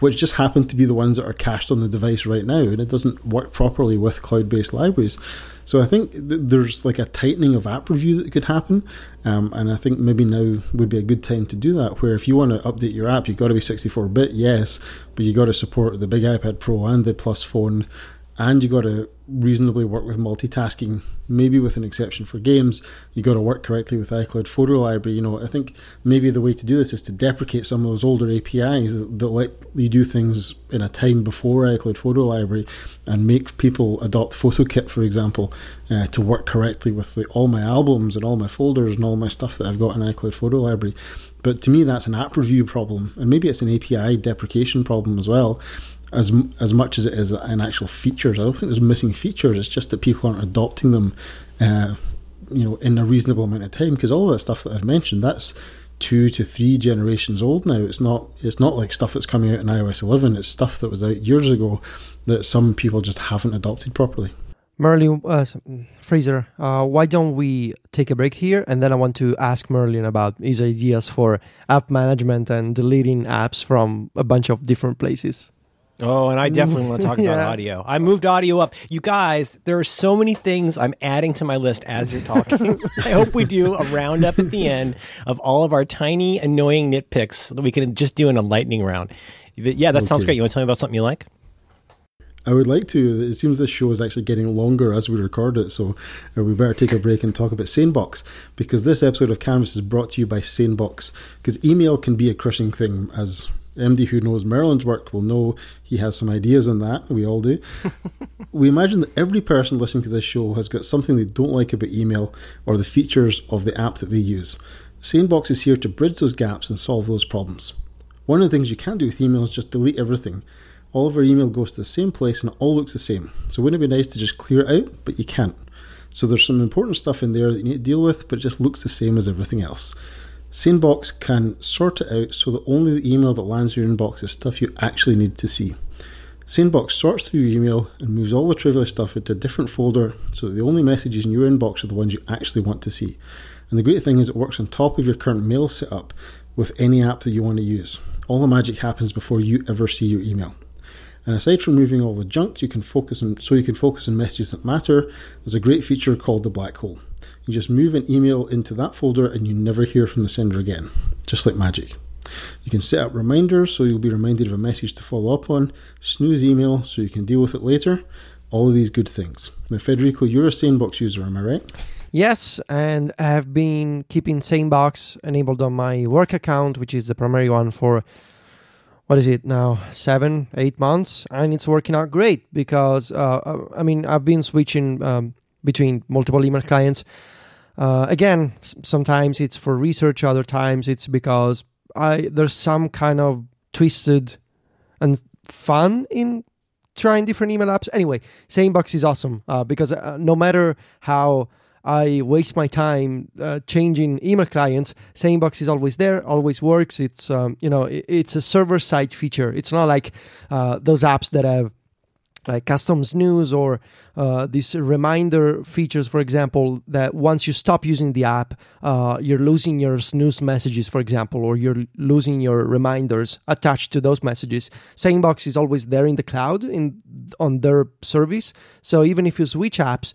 which just happen to be the ones that are cached on the device right now, and it doesn't work properly with cloud-based libraries. So I think th- there's like a tightening of app review that could happen, um, and I think maybe now would be a good time to do that. Where if you want to update your app, you've got to be 64-bit, yes, but you got to support the big iPad Pro and the Plus phone and you got to reasonably work with multitasking. Maybe with an exception for games, you got to work correctly with iCloud Photo Library. You know, I think maybe the way to do this is to deprecate some of those older APIs that, let you do things in a time before iCloud Photo Library, and make people adopt PhotoKit, for example, uh, to work correctly with all my albums and all my folders and all my stuff that I've got in iCloud Photo Library. But to me, that's an app review problem, and maybe it's an API deprecation problem as well as as much as it is an actual features. I don't think there's missing features. It's just that people aren't adopting them, uh, you know, in a reasonable amount of time. Because all of that stuff that I've mentioned, that's two to three generations old now. It's not it's not like stuff that's coming out in iOS 11. It's stuff that was out years ago that some people just haven't adopted properly. Merlin, uh, Fraser, uh, why don't we take a break here? And then I want to ask Merlin about his ideas for app management and deleting apps from a bunch of different places. Oh, and I definitely want to talk yeah. about audio. I moved audio up. You guys, there are so many things I'm adding to my list as you're talking. [laughs] I hope we do a roundup at the end of all of our tiny, annoying nitpicks that we can just do in a lightning round. Yeah, that okay. sounds great. You want to tell me about something you like? I would like to. It seems this show is actually getting longer as we record it, so uh, we better take a break and talk about SaneBox because this episode of Canvas is brought to you by SaneBox. Because email can be a crushing thing, as MD who knows Merlin's work will know he has some ideas on that. We all do. [laughs] we imagine that every person listening to this show has got something they don't like about email or the features of the app that they use. SaneBox is here to bridge those gaps and solve those problems. One of the things you can't do with email is just delete everything. All of our email goes to the same place and it all looks the same. So wouldn't it be nice to just clear it out? But you can't. So there's some important stuff in there that you need to deal with, but it just looks the same as everything else. SaneBox can sort it out so that only the email that lands in your inbox is stuff you actually need to see. SaneBox sorts through your email and moves all the trivial stuff into a different folder so that the only messages in your inbox are the ones you actually want to see. And the great thing is it works on top of your current mail setup with any app that you want to use. All the magic happens before you ever see your email. And aside from removing all the junk, you can focus on so you can focus on messages that matter. There's a great feature called the black hole. You just move an email into that folder and you never hear from the sender again, just like magic. You can set up reminders so you'll be reminded of a message to follow up on, snooze email so you can deal with it later. all of these good things. Now, Federico, you're a SaneBox user, am I right? Yes, and I have been keeping SaneBox enabled on my work account, which is the primary one for what is it now seven eight months and it's working out great because uh, uh i mean i've been switching um, between multiple email clients uh, again sometimes it's for research other times it's because i there's some kind of twisted and fun in trying different email apps anyway sanebox is awesome uh, because uh, no matter how I waste my time uh, changing email clients. SaneBox is always there, always works. It's um, you know it, it's a server side feature. It's not like uh, those apps that have like customs news or uh, these reminder features, for example, that once you stop using the app, uh, you're losing your snooze messages, for example, or you're losing your reminders attached to those messages. SaneBox is always there in the cloud in on their service. So even if you switch apps,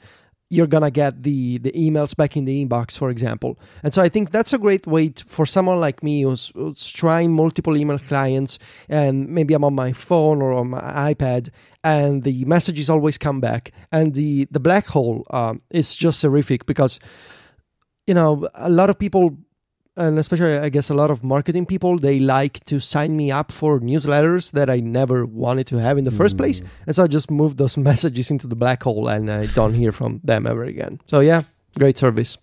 you're gonna get the the emails back in the inbox for example and so i think that's a great way to, for someone like me who's, who's, trying multiple email clients and maybe i'm on my phone or on my ipad and the messages always come back and the the black hole um, is just terrific because you know a lot of people and especially I guess a lot of marketing people they like to sign me up for newsletters that I never wanted to have in the first mm. place, and so I just moved those [laughs] messages into the black hole, and I don't hear from them ever again. So yeah, great service.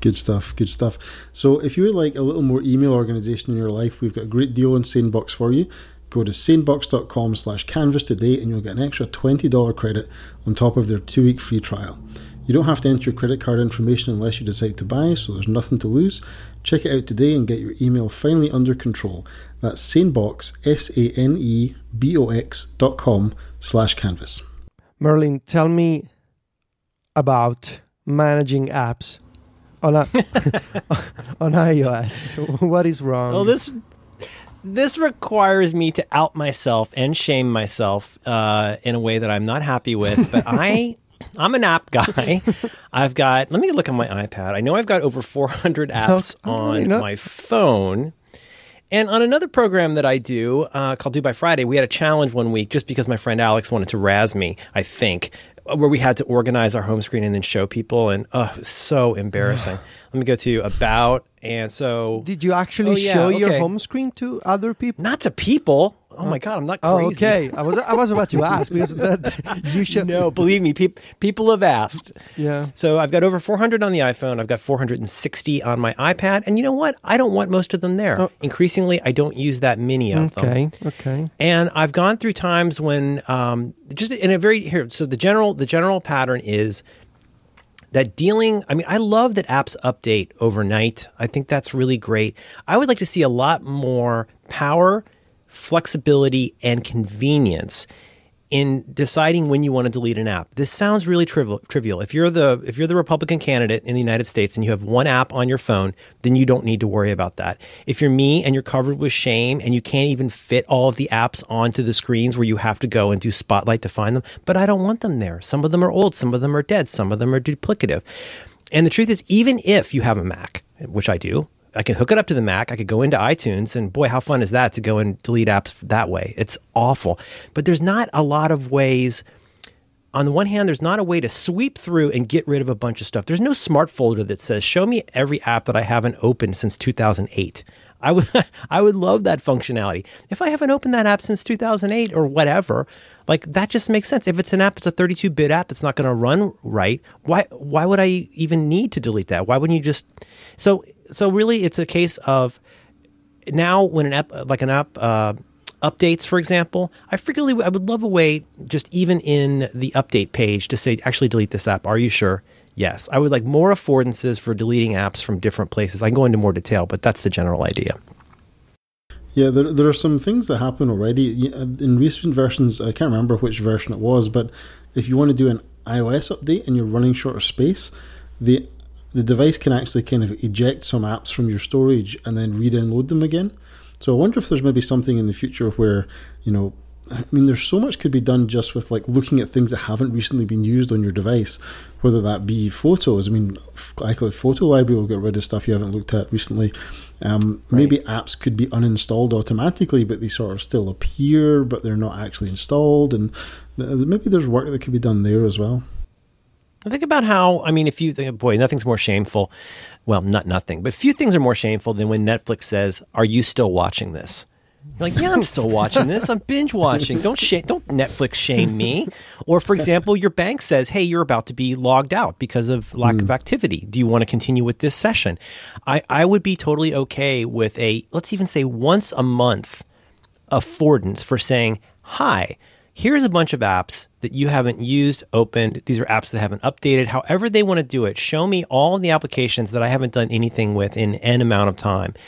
Good stuff, good stuff. So if you would like a little more email organization in your life, we've got a great deal on SaneBox for you. Go to sanebox.com slash canvas today and you'll get an extra $20 credit on top of their two-week free trial. You don't have to enter your credit card information unless you decide to buy, so there's nothing to lose. Check it out today and get your email finally under control. That's sanebox, S-A-N-E-B-O-X dot com slash canvas. Merlin, tell me about managing apps on, a, [laughs] on iOS. What is wrong? Well, this this requires me to out myself and shame myself uh, in a way that I'm not happy with. But [laughs] I I'm an app guy. I've got, let me look at my iPad. I know I've got over 400 [laughs] apps on you know. my phone. And on another program that I do uh, called Do by Friday, we had a challenge one week just because my friend Alex wanted to razz me, I think, where we had to organize our home screen and then show people. And oh, so embarrassing. [sighs] Let me go to About. And so. Did you actually oh, yeah, show okay. your home screen to other people? Not to people. Oh my god, I'm not oh, crazy. Oh, okay. I was I was about to [laughs] ask because that, you should. No, believe me, pe- people have asked. Yeah. So I've got over 400 on the iPhone. I've got 460 on my iPad, and you know what? I don't want most of them there. Oh. Increasingly, I don't use that many of okay, them. Okay. Okay. And I've gone through times when, um, just in a very here. So the general the general pattern is that dealing i mean i love that apps update overnight. I think that's really great. I would like to see a lot more power flexibility, and convenience in deciding when you want to delete an app. This sounds really trivial. Trivial. If you're the if you're the Republican candidate in the United States and you have one app on your phone, then you don't need to worry about that. If you're me and you're covered with shame and you can't even fit all of the apps onto the screens where you have to go and do Spotlight to find them, but I don't want them there. Some of them are old, some of them are dead, some of them are duplicative. And the truth is, even if you have a Mac, which I do, I can hook it up to the Mac. I could go into iTunes, and boy, how fun is that to go and delete apps that way? It's awful. But there's not a lot of ways. On the one hand, there's not a way to sweep through and get rid of a bunch of stuff. There's no smart folder that says, show me every app that I haven't opened since 2008. I would, [laughs] I would love that functionality. If I haven't opened that app since 2008 or whatever, like that just makes sense. If it's an app, it's a 32 bit app It's not going to run right. Why, why would I even need to delete that? Why wouldn't you just, so so really, it's a case of now when an app like an app uh, updates, for example, I frequently I would love a way just even in the update page to say actually delete this app. Are you sure? Yes, I would like more affordances for deleting apps from different places. I can go into more detail, but that's the general idea. Yeah, there, there are some things that happen already. In recent versions, I can't remember which version it was, but if you want to do an iOS update and you're running short of space, the the device can actually kind of eject some apps from your storage and then re-download them again. So I wonder if there's maybe something in the future where you know I mean, there's so much could be done just with like looking at things that haven't recently been used on your device, whether that be photos. I mean, iCloud Photo Library will get rid of stuff you haven't looked at recently. Um, right. Maybe apps could be uninstalled automatically, but they sort of still appear, but they're not actually installed. And maybe there's work that could be done there as well. Think about how, I mean, if you, think, boy, nothing's more shameful. Well, not nothing, but few things are more shameful than when Netflix says, Are you still watching this? You're like, yeah, I'm still watching this. I'm binge watching. Don't don't Netflix shame me. Or, for example, your bank says, "Hey, you're about to be logged out because of lack mm. of activity. Do you want to continue with this session?" I I would be totally okay with a let's even say once a month affordance for saying, "Hi, here's a bunch of apps that you haven't used, opened. These are apps that haven't updated. However, they want to do it. Show me all the applications that I haven't done anything with in n amount of time. [clears throat]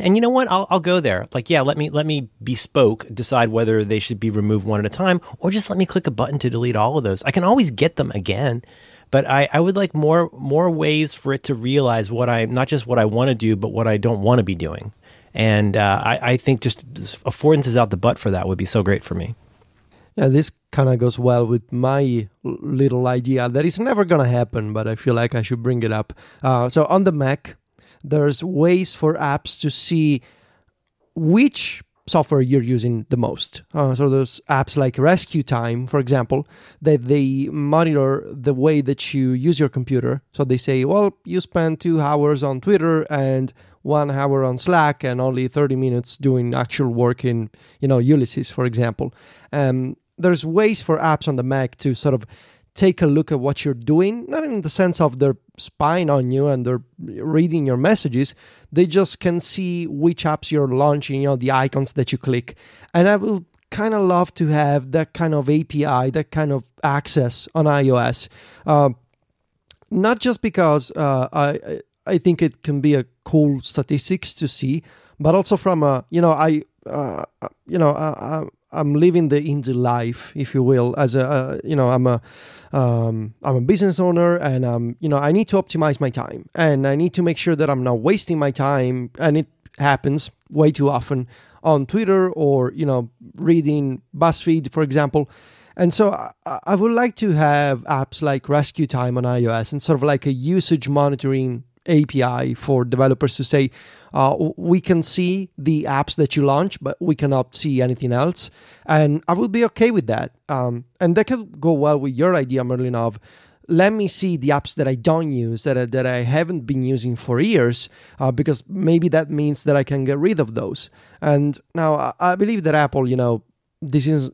And you know what? I'll, I'll go there. Like, yeah, let me let me bespoke decide whether they should be removed one at a time, or just let me click a button to delete all of those. I can always get them again, but I, I would like more more ways for it to realize what I not just what I want to do, but what I don't want to be doing. And uh, I, I think just affordances out the butt for that would be so great for me. Yeah, this kind of goes well with my little idea that is never to happen, but I feel like I should bring it up. Uh, so on the Mac, there's ways for apps to see which software you're using the most. Uh, so there's apps like RescueTime, for example, that they monitor the way that you use your computer. So they say, well, you spend two hours on Twitter and one hour on Slack and only 30 minutes doing actual work in, you know, Ulysses, for example. Um, there's ways for apps on the Mac to sort of take a look at what you're doing, not in the sense of they're spying on you and they're reading your messages. They just can see which apps you're launching, you know, the icons that you click. And I would kind of love to have that kind of API, that kind of access on iOS. Uh, not just because uh, I I think it can be a cool statistics to see, but also from a you know I uh, you know uh, I'm living the indie life, if you will, as a uh, you know I'm a am um, a business owner, and um you know I need to optimize my time, and I need to make sure that I'm not wasting my time, and it happens way too often on Twitter or you know reading BuzzFeed, for example. And so I, I would like to have apps like RescueTime on iOS and sort of like a usage monitoring API for developers to say, uh, we can see the apps that you launch, but we cannot see anything else. And I would be okay with that. Um, and that could go well with your idea, Merlin, of let me see the apps that I don't use, that I, that I haven't been using for years, uh, because maybe that means that I can get rid of those. And now I, I believe that Apple, you know, this is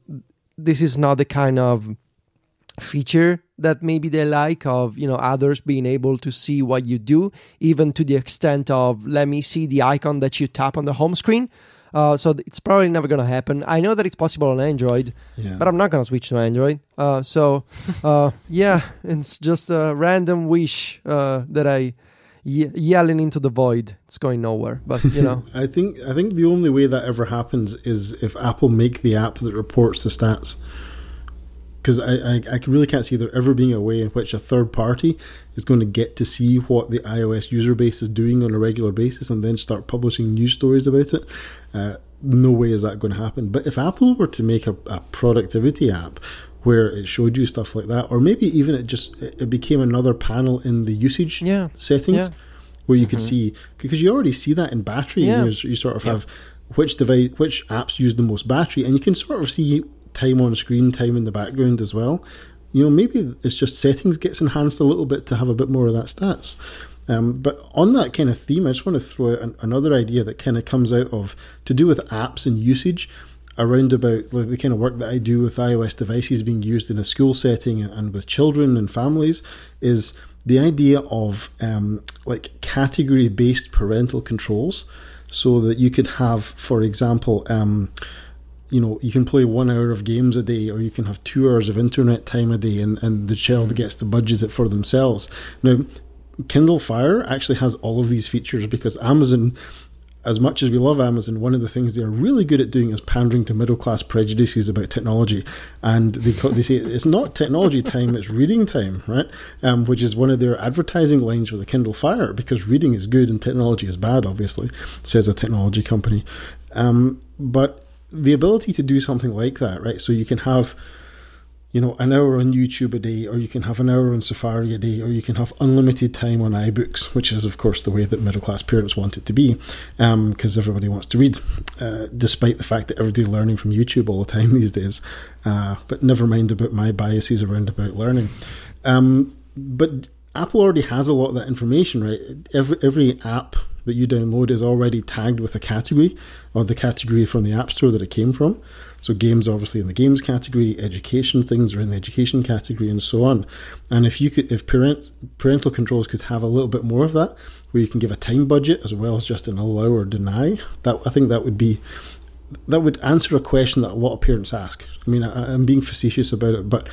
this is not the kind of feature that maybe they like of you know others being able to see what you do even to the extent of let me see the icon that you tap on the home screen. Uh, so it's probably never going to happen. I know that it's possible on android yeah. but i'm not going to switch to android. Uh, so [laughs] uh, yeah it's just a random wish uh, that i ye- yelling into the void. It's going nowhere but you know. [laughs] I think i think the only way that ever happens is if apple make the app that reports the stats because I, I, I really can't see there ever being a way in which a third party is going to get to see what the iOS user base is doing on a regular basis and then start publishing news stories about it. Uh, no way is that going to happen. But if Apple were to make a, a productivity app where it showed you stuff like that, or maybe even it just it became another panel in the usage yeah. settings. Yeah. Where you mm-hmm. could see because you already see that in battery, yeah. you, you sort of have which device, which apps use the most battery, and you can sort of see time on screen, time in the background as well. You know, maybe it's just settings gets enhanced a little bit to have a bit more of that stats. Um, but on that kind of theme, I just want to throw out an, another idea that kind of comes out of to do with apps and usage around about like the kind of work that I do with iOS devices being used in a school setting and with children and families is the idea of um, like category based parental controls so that you could have, for example, um, you know you can play one hour of games a day or you can have two hours of internet time a day and, and the child mm. gets to budget it for themselves. Now kindle fire actually has all of these features because amazon as much as we love amazon one of the things they're really good at doing is pandering to middle class prejudices about technology. And they, they say it's not technology time it's reading time right? Um, which is one of their advertising lines for the kindle fire because reading is good and technology is bad obviously says a technology company. Um, but the ability to do something like that, right? So you can have you know, an hour on YouTube a day, or you can have an hour on Safari a day, or you can have unlimited time on iBooks, which is, of course, the way that middle class parents want it to be, because um, everybody wants to read, uh, despite the fact that everybody's learning from YouTube all the time [laughs] these days. Uh, but never mind about my biases around about learning. Um, but Apple already has a lot of that information, right? Every every app that you download is already tagged with a category or the category from the App Store that it came from. So games obviously in the games category, education things are in the education category, and so on. And if you could, if parent parental controls could have a little bit more of that, where you can give a time budget as well as just an allow or deny, that I think that would be that would answer a question that a lot of parents ask. I mean, I, am being facetious about it, but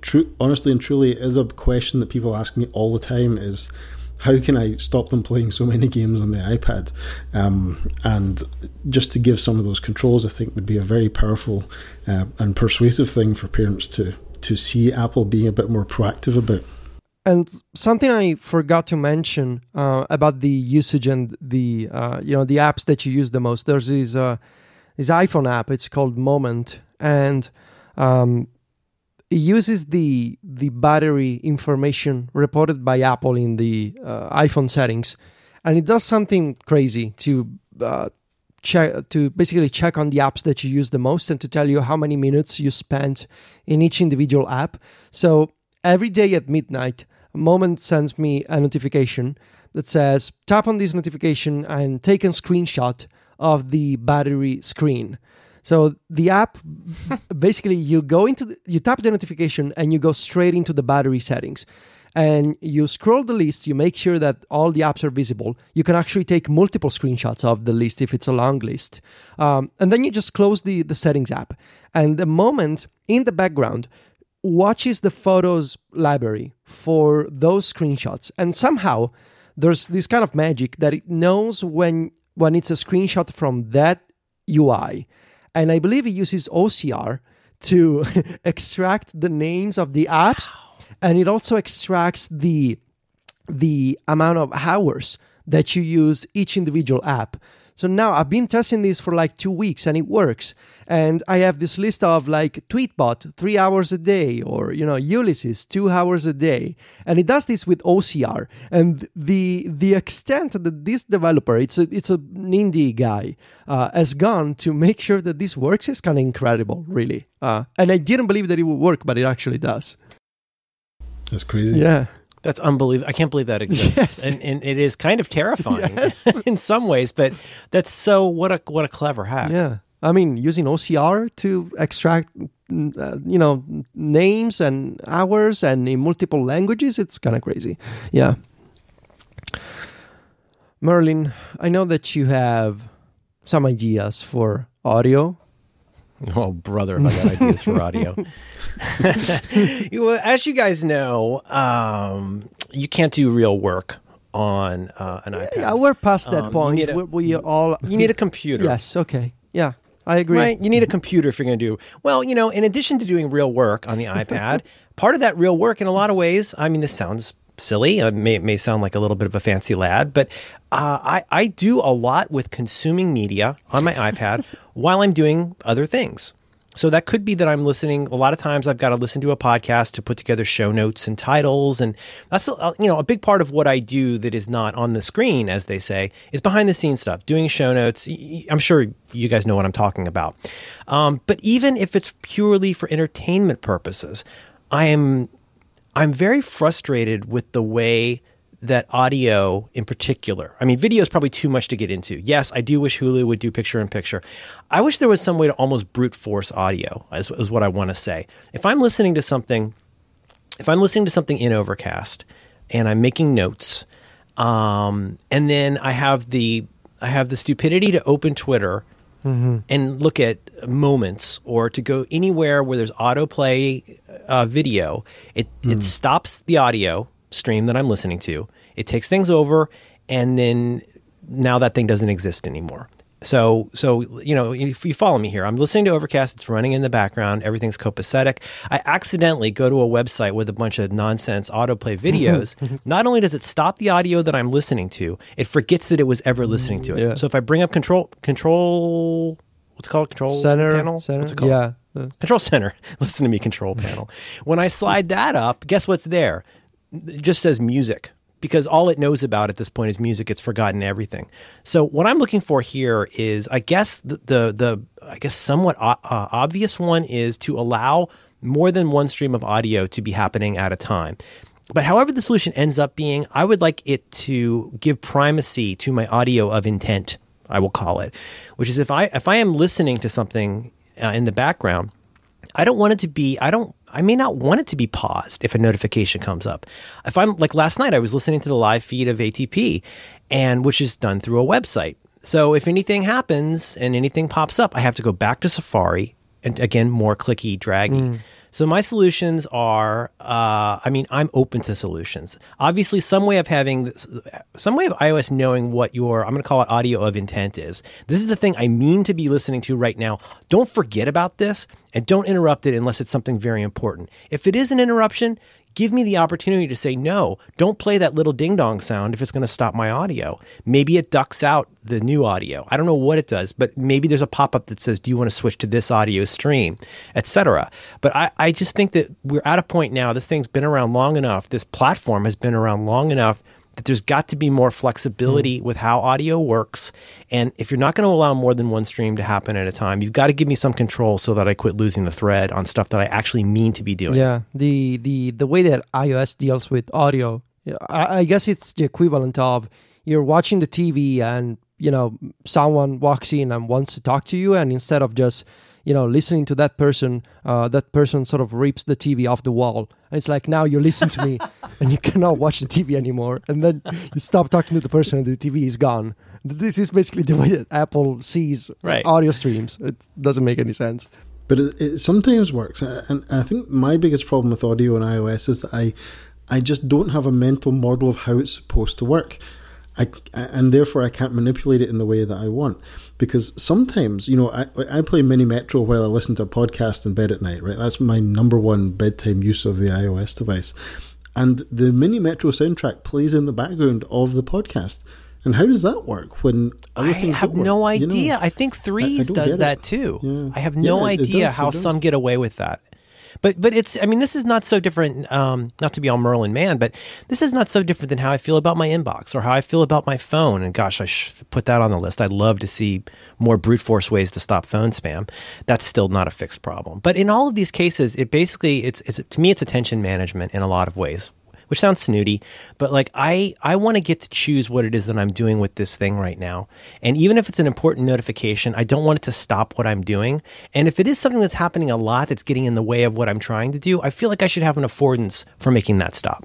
true, honestly and truly, it is a question that people ask me all the time: is how can I stop them playing so many games on the iPad? Um, and just to give some of those controls, I think would be a very powerful uh, and persuasive thing for parents to to see Apple being a bit more proactive about. And something I forgot to mention uh, about the usage and the uh, you know the apps that you use the most. There's this uh, this iPhone app. It's called Moment, and um, it uses the the battery information reported by Apple in the uh, iPhone settings, and it does something crazy to uh, check to basically check on the apps that you use the most and to tell you how many minutes you spent in each individual app. So every day at midnight, Moment sends me a notification that says tap on this notification and take a screenshot of the battery screen. So the app, [laughs] basically, you go into the, you tap the notification and you go straight into the battery settings, and you scroll the list. You make sure that all the apps are visible. You can actually take multiple screenshots of the list if it's a long list, um, and then you just close the the settings app. And the moment in the background watches the photos library for those screenshots, and somehow there's this kind of magic that it knows when when it's a screenshot from that UI and I believe it uses OCR to [laughs] extract the names of the apps, wow. and it also extracts the the amount of hours that you use each individual app. So now I've been testing this for like two weeks and it works. And I have this list of like Tweetbot, three hours a day, or, you know, Ulysses, two hours a day. And it does this with OCR. And the the extent that this developer, it's a, it's an indie guy, uh, has gone to make sure that this works is kind of incredible, really. Uh, and I didn't believe that it would work, but it actually does. That's crazy. Yeah. That's unbelievable. I can't believe that exists, yes. and, and it is kind of terrifying yes. [laughs] in some ways. But that's so what a what a clever hack. Yeah, I mean, using OCR to extract uh, you know names and hours and in multiple languages, it's kind of crazy. Yeah, Merlin, I know that you have some ideas for audio. [laughs] Oh, brother, I got ideas for audio. [laughs] well, as you guys know, um, you can't do real work on uh, an iPad. Yeah, we're past that um, point. A, we, we all you need a [laughs] computer. Yes. Okay. Yeah. I agree. Right? You need a computer if you're going to do well. You know, in addition to doing real work on the iPad, part of that real work, in a lot of ways, I mean, this sounds silly. It may, may sound like a little bit of a fancy lad, but uh, I, I do a lot with consuming media on my iPad [laughs] while I'm doing other things. So that could be that I'm listening. A lot of times I've got to listen to a podcast to put together show notes and titles. And that's, uh, you know, a big part of what I do that is not on the screen, as they say, is behind the scenes stuff, doing show notes. I'm sure you guys know what I'm talking about. Um, but even if it's purely for entertainment purposes, I am, I'm very frustrated with the way that audio in particular, I mean, video is probably too much to get into. Yes, I do wish Hulu would do picture in picture. I wish there was some way to almost brute force audio, is, is what I want to say. If I'm listening to something, if I'm listening to something in Overcast and I'm making notes, um, and then I have the I have the stupidity to open Twitter mm-hmm. and look at moments or to go anywhere where there's autoplay uh, video, it, mm. it stops the audio stream that I'm listening to. It takes things over, and then now that thing doesn't exist anymore. So, so you know, if you follow me here, I'm listening to Overcast. It's running in the background. Everything's copacetic. I accidentally go to a website with a bunch of nonsense autoplay [laughs] videos. Not only does it stop the audio that I'm listening to, it forgets that it was ever listening to it. Yeah. So if I bring up control, control, what's it called control Center, panel. center, What's it called? yeah. Control center. [laughs] Listen to me, control panel. When I slide that up, guess what's there? It just says music because all it knows about at this point is music. It's forgotten everything. So what I'm looking for here is, I guess the the, the I guess somewhat uh, uh, obvious one is to allow more than one stream of audio to be happening at a time. But however the solution ends up being, I would like it to give primacy to my audio of intent. I will call it, which is if I if I am listening to something uh, in the background, I don't want it to be. I don't. I may not want it to be paused if a notification comes up. If I'm like last night, I was listening to the live feed of ATP, and which is done through a website. So if anything happens and anything pops up, I have to go back to Safari and again more clicky draggy. Hmm. So my solutions are, uh, I mean, I'm open to solutions. Obviously, some way of having this, some way of iOS knowing what your, I'm going to call it audio of intent is. This is the thing I mean to be listening to right now. Don't forget about this and don't interrupt it unless it's something very important. If it is an interruption, give me the opportunity to say no. Don't play that little ding dong sound if it's going to stop my audio. Maybe it ducks out the new audio. I don't know what it does, but maybe there's a pop up that says, "Do you want to switch to this audio stream?" etc. But I, I just think that we're at a point now. This thing's been around long enough. This platform has been around long enough that there's got to be more flexibility mm. with how audio works. And if you're not going to allow more than one stream to happen at a time, you've got to give me some control so that I quit losing the thread on stuff that I actually mean to be doing. Yeah, the the the way that iOS deals with audio, I, I guess it's the equivalent of you're watching the TV and you know someone walks in and wants to talk to you, and instead of just you know listening to that person, uh, that person sort of rips the TV off the wall, and it's like now you listen to me, [laughs] and you cannot watch the TV anymore, and then you stop talking to the person, and the TV is gone. This is basically the way that Apple sees Right. audio streams. It doesn't make any sense. but it, it sometimes works. And I think my biggest problem with audio on iOS is that I, I just don't have a mental model of how it's supposed to work. I, and therefore I can't manipulate it in the way that I want. Because sometimes, you know, I, I play Mini Metro while I listen to a podcast in bed at night, right? That's my number one bedtime use of the iOS device. And the Mini Metro soundtrack plays in the background of the podcast. And how does that work when I have no work? You know? idea. I think Threes don't does that too. Yeah. I have no Yeah, idea does, how some get away with that. But but it's I mean this is not so different. Um, not to be all Merlin Mann, but this is not so different than how I feel about my inbox or how I feel about my phone. And gosh, I should put that on the list. I'd love to see more brute force ways to stop phone spam. That's still not a fixed problem. But in all of these cases, it basically it's it's to me it's attention management in a lot of ways which sounds snooty, but like I, I want to get to choose what it is that I'm doing with this thing right now. And even if it's an important notification, I don't want it to stop what I'm doing. And if it is something that's happening a lot that's getting in the way of what I'm trying to do, I feel like I should have an affordance for making that stop.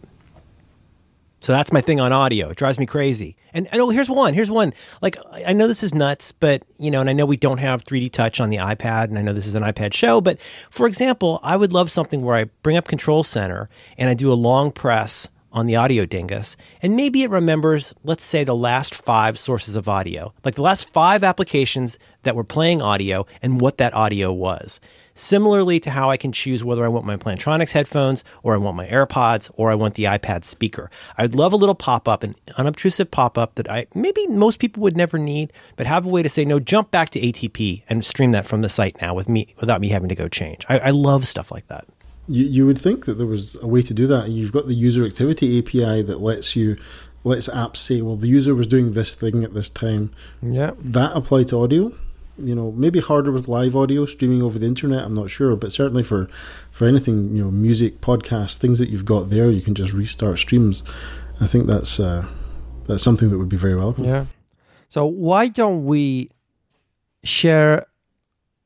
So that's my thing on audio. It drives me crazy. And, and oh, here's one. Here's one. Like I know this is nuts, but you know, and I know we don't have 3D touch on the iPad, and I know this is an iPad show, but for example, I would love something where I bring up Control Center and I do a long press on the audio dingus, and maybe it remembers, let's say, the last five sources of audio, like the last five applications that were playing audio and what that audio was. Similarly to how I can choose whether I want my Plantronics headphones or I want my AirPods or I want the iPad speaker. I'd love a little pop up, an unobtrusive pop up that I maybe most people would never need, but have a way to say, no, jump back to ATP and stream that from the site now with me without me having to go change. I, I love stuff like that. You, you would think that there was a way to do that. You've got the user activity API that lets you lets apps say, well, the user was doing this thing at this time. Yeah. That apply to audio. You know, maybe harder with live audio streaming over the internet. I'm not sure, but certainly for for anything, you know, music, podcast, things that you've got there, you can just restart streams. I think that's uh, that's something that would be very welcome. Yeah. So why don't we share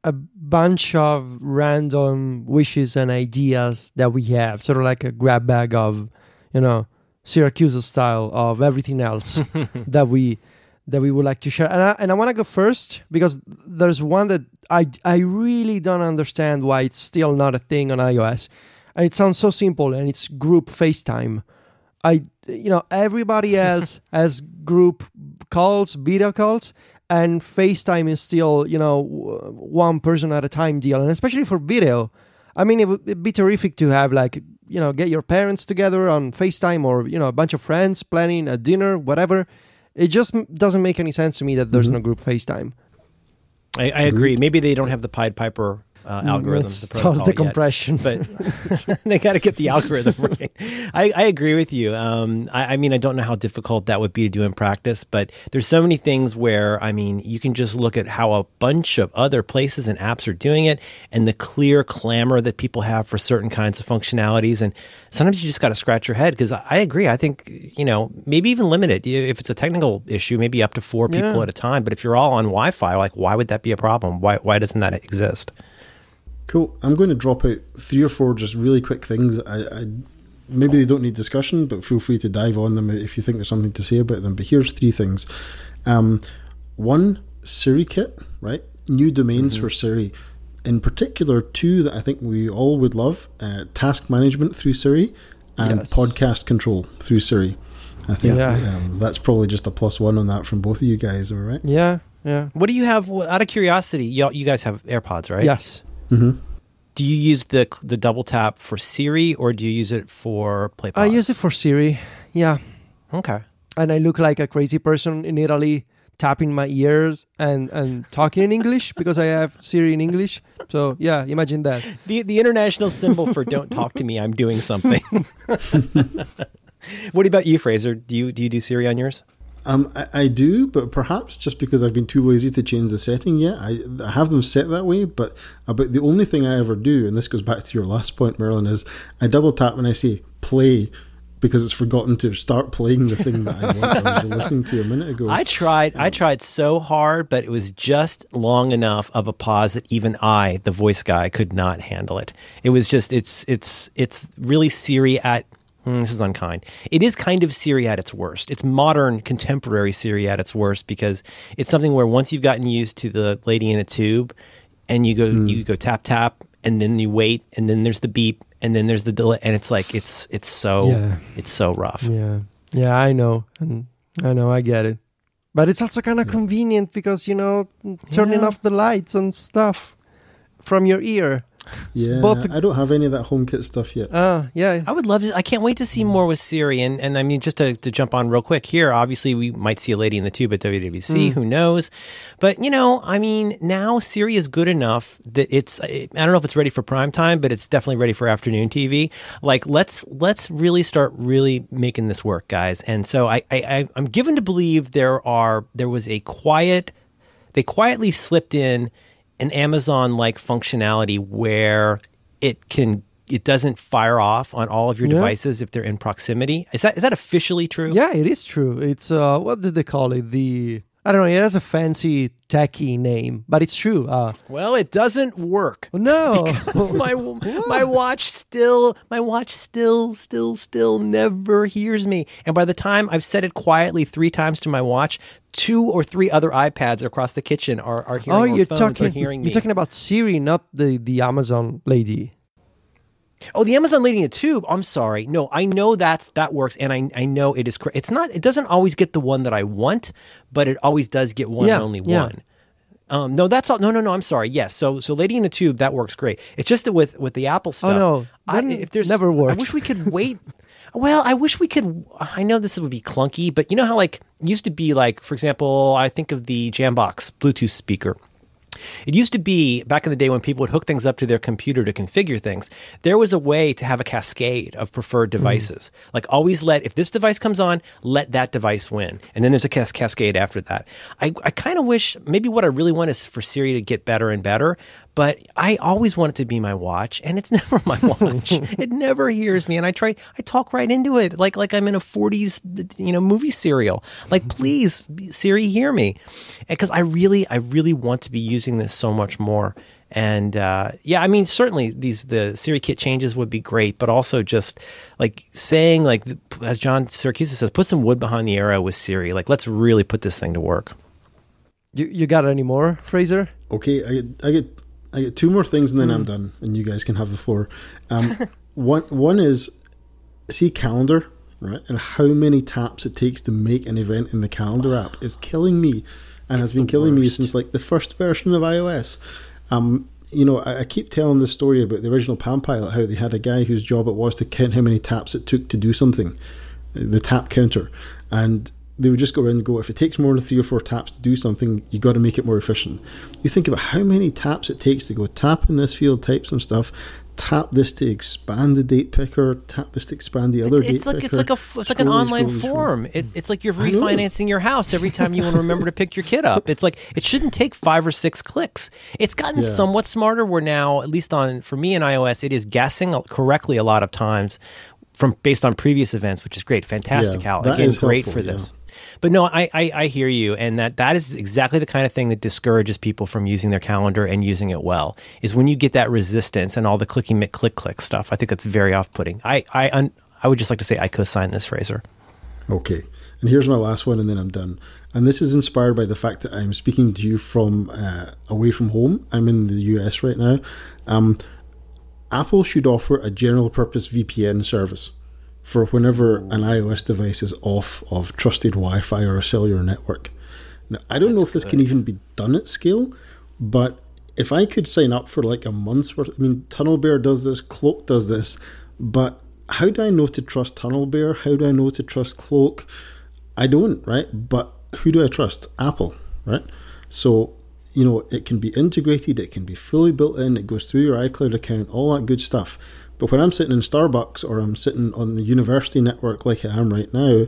a bunch of random wishes and ideas that we have, sort of like a grab bag of, you know, Siracusa style of everything else [laughs] that we that we would like to share. And I, and I want to go first because there's one that I I really don't understand why it's still not a thing on iOS. And it sounds so simple and it's group FaceTime. I you know everybody [laughs] else has group calls, video calls, and FaceTime is still you know one person at a time deal, and especially for video. I mean, it'd be terrific to have like you know get your parents together on FaceTime or you know a bunch of friends planning a dinner, whatever. It just doesn't make any sense to me that there's mm-hmm. no group FaceTime. I, I agree. Maybe they don't have the Pied Piper uh, algorithm. It's the protocol the yet, compression. but [laughs] they got to get the [laughs] algorithm right. I, I agree with you. Um, I, I mean, I don't know how difficult that would be to do in practice, but there's so many things where I mean, you can just look at how a bunch of other places and apps are doing it, and the clear clamor that people have for certain kinds of functionalities, and sometimes you just got to scratch your head because I, I agree. I think you know maybe even limit it if it's a technical issue, maybe up to four people Yeah. at a time. But if you're all on Wi-Fi, like why would that be a problem? Why why doesn't that exist? Cool. I'm going to drop out three or four just really quick things. I, I maybe they don't need discussion, but feel free to dive on them if you think there's something to say about them. But here's three things. Um, one, SiriKit, right? New domains for Siri. In particular, two that I think we all would love: uh, task management through Siri and Yes. podcast control through Siri. I think Yeah. um, that's probably just a plus one on that from both of you guys. Am I right? yeah, yeah. What do you have? Out of curiosity, y'all, you guys have AirPods, right? Yes. Mm-hmm. Do you use the the double tap for Siri or do you use it for PlayPod? I use it for Siri. Yeah. Okay. and I look like a crazy person in Italy tapping my ears and, and talking in English because I have Siri in English. So yeah, imagine that. The the international symbol for "Don't talk to me, I'm doing something." [laughs] [laughs] what about you, Fraser? Do you do you do Siri on yours? Um, I, I do, but perhaps just because I've been too lazy to change the setting yet, I, I have them set that way. But about the only thing I ever do, and this goes back to your last point, Merlin, is I double tap when I say play because it's forgotten to start playing the thing that I I was listening to a minute ago. I tried. I tried so hard, but it was just long enough of a pause that even I, the voice guy, could not handle it. It was just. It's it's it's really Siri at. Hmm, this is unkind. It is kind of Siri at its worst. It's modern, contemporary Siri at its worst because it's something where once you've gotten used to the lady in a tube, and you go you go tap tap, and then you wait, and then there's the beep, and then there's the delay, and it's like it's it's so Yeah. it's so rough. Yeah. Yeah, I know. And I know, I get it. But it's also kind of convenient because, you know, turning Yeah. off the lights and stuff from your ear. It's yeah, both I don't have any of that HomeKit stuff yet. Ah, yeah. I would love to. I can't wait to see more with Siri. And, and I mean, just to, to jump on real quick here, obviously, we might see a lady in the tube at WWC. Who knows? But, you know, I mean, now Siri is good enough that it's, I don't know if it's ready for prime time, but it's definitely ready for afternoon TV. Like, let's, let's really start really making this work, guys. And so I, I, I I'm given to believe there are, there was a quiet, they quietly slipped in an Amazon like functionality where it can it doesn't fire off on all of your Yeah. devices if they're in proximity. Is that is that officially true? Yeah, it is true. It's uh what did they call it? The I don't know, it has a fancy techie name, but it's true. Uh Well, it doesn't work. no. Because my [laughs] my watch still my watch still still still never hears me. And by the time I've said it quietly three times to my watch, two or three other iPads across the kitchen are are hearing oh, you're talking hearing me. you're talking about Siri, not the the Amazon lady. Oh, the Amazon Lady in a Tube. I'm sorry. No, I know that's that works, and I I know it is. It's not. It doesn't always get the one that I want, but it always does get one Yeah, and only yeah. one. Um, no, that's all. No, no, no. I'm sorry. Yes. So, so Lady in the Tube that works great. It's just that with with the Apple stuff. Oh, no. I, if there's never works. I wish we could wait. [laughs] Well, I wish we could. I know this would be clunky, but you know how like used to be like, for example, I think of the Jambox Bluetooth speaker. It used to be back in the day when people would hook things up to their computer to configure things. There was a way to have a cascade of preferred hmm. devices. Like always let if this device comes on, let that device win, and then there's a cas- cascade after that. I, I kind of wish maybe what I really want is for Siri to get better and better. But I always want it to be my watch, and it's [laughs] never my watch. [laughs] it never hears me, and I try. I talk right into it, like like I'm in a '40s, you know, movie serial. Like, please, Siri, hear me, because I really, I really want to be using this so much more. And uh, yeah, I mean, certainly these the SiriKit changes would be great, but also just like saying, like as John Siracusa says, put some wood behind the arrow with Siri. Like, let's really put this thing to work. You you got any more, Fraser? Okay, I I get, I get two more things, and then I'm done, and you guys can have the floor. [laughs] Um, one, one is see calendar, right, and how many taps it takes to make an event in the calendar app is [sighs] killing me, and has been the killing me since like the first version of iOS. Um, you know, I, I keep telling this story about the original Palm Pilot, how they had a guy whose job it was to count how many taps it took to do something, the tap counter, and they would just go around and go, if it takes more than three or four taps to do something, you got to make it more efficient. You think about how many taps it takes to go tap in this field, type some stuff, tap this to expand the date picker, tap this to expand the other it's, date it's like picker. it's like a it's like an online form. It, it's like you're refinancing your house every time you want to remember to pick your kid up. It's like it shouldn't take five or six clicks. It's gotten Yeah. somewhat smarter. Where now, at least on for me in iOS, it is guessing correctly a lot of times from based on previous events, which is great. Fantastic, Yeah, Hal. Again, great helpful, for yeah. But no, I, I, I hear you, and that that is exactly the kind of thing that discourages people from using their calendar and using it well. Is when you get that resistance and all the clicking, click, click stuff. I think that's very off-putting. I I un, I would just like to say I co-sign this, Fraser. Okay. And here's my last one, and then I'm done. And this is inspired by the fact that I'm speaking to you from uh, away from home. I'm in the US right now. Um, Apple should offer a general purpose VPN service for whenever an iOS device is off of trusted Wi Fi or a cellular network. Now, I don't know if this can even be done at scale, but if I could sign up for like a month's worth, I mean, TunnelBear does this, Cloak does this, but how do I know to trust TunnelBear? How do I know to trust Cloak? I don't, right? But who do I trust? Apple, right? So, you know, it can be integrated, it can be fully built in, it goes through your iCloud account, all that good stuff. But when I'm sitting in Starbucks or I'm sitting on the university network like I am right now,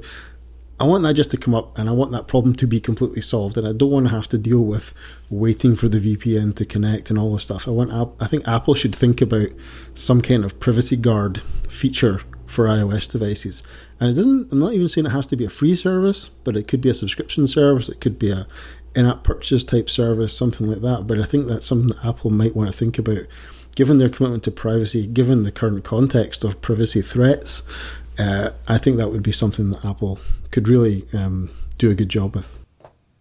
I want that just to come up and I want that problem to be completely solved. And I don't want to have to deal with waiting for the VPN to connect and all this stuff. I want I think Apple should think about some kind of privacy guard feature for iOS devices. And it doesn't I'm not even saying it has to be a free service, but it could be a subscription service, it could be a in-app purchase type service, something like that. But I think that's something that Apple might want to think about given their commitment to privacy, given the current context of privacy threats, uh, I think that would be something that Apple could really um, do a good job with.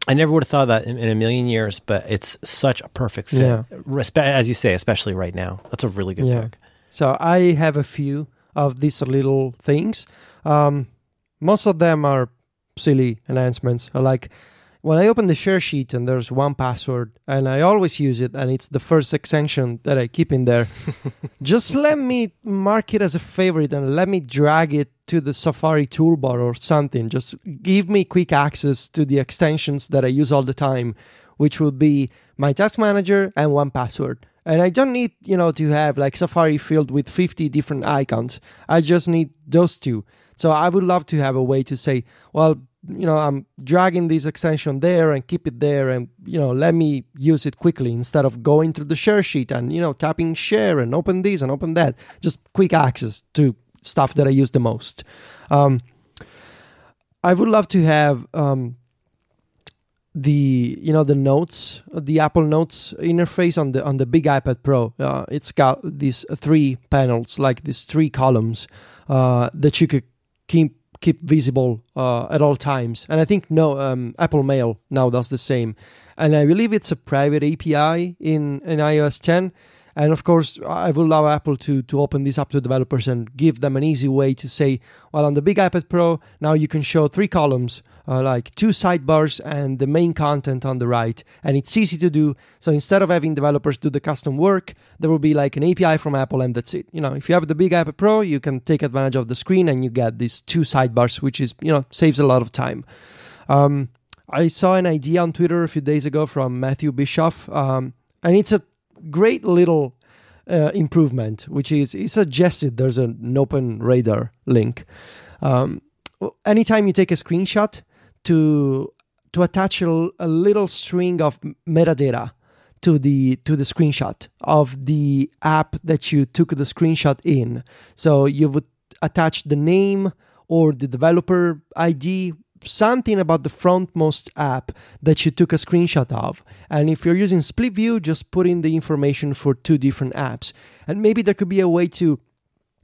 I never would have thought of that in, in a million years, but it's such a perfect fit. Yeah. Respe- as you say, especially right now. That's a really good Yeah. pick. So I have a few of these little things. Um, most of them are silly announcements, Like when I open the share sheet and there's 1Password and I always use it and it's the first extension that I keep in there, [laughs] just let me mark it as a favorite and let me drag it to the Safari toolbar or something. Just give me quick access to the extensions that I use all the time, which would be my task manager and 1Password. And I don't need, you know, to have like Safari filled with 50 different icons. I just need those two. So I would love to have a way to say, well, you know, I'm dragging this extension there and keep it there and, you know, let me use it quickly instead of going through the share sheet and, you know, tapping share and open this and open that. Just quick access to stuff that I use the most. Um, I would love to have um, the you know the notes the apple notes interface on the on the big ipad pro uh, it's got these three panels like these three columns uh, that you could keep keep visible uh, at all times. And i think no um, apple mail now does the same. And i believe it's a private api in in ios 10 and of course, I would love Apple to to open this up to developers and give them an easy way to say, well, on the big iPad Pro, now you can show three columns, uh, like two sidebars and the main content on the right, and it's easy to do. So instead of having developers do the custom work, there will be like an API from Apple, and that's it. You know, if you have the big iPad Pro, you can take advantage of the screen and you get these two sidebars, which is you know saves a lot of time. Um, I saw an idea on Twitter a few days ago from Matthew Bischoff, um, and it's a great little uh, improvement, which is he suggested there's an open radar link. Um, anytime you take a screenshot to to attach a, a little string of metadata to the to the screenshot of the app that you took the screenshot in. So you would attach the name or the developer ID something about the frontmost app that you took a screenshot of. And if you're using split view, just put in the information for two different apps. And maybe there could be a way to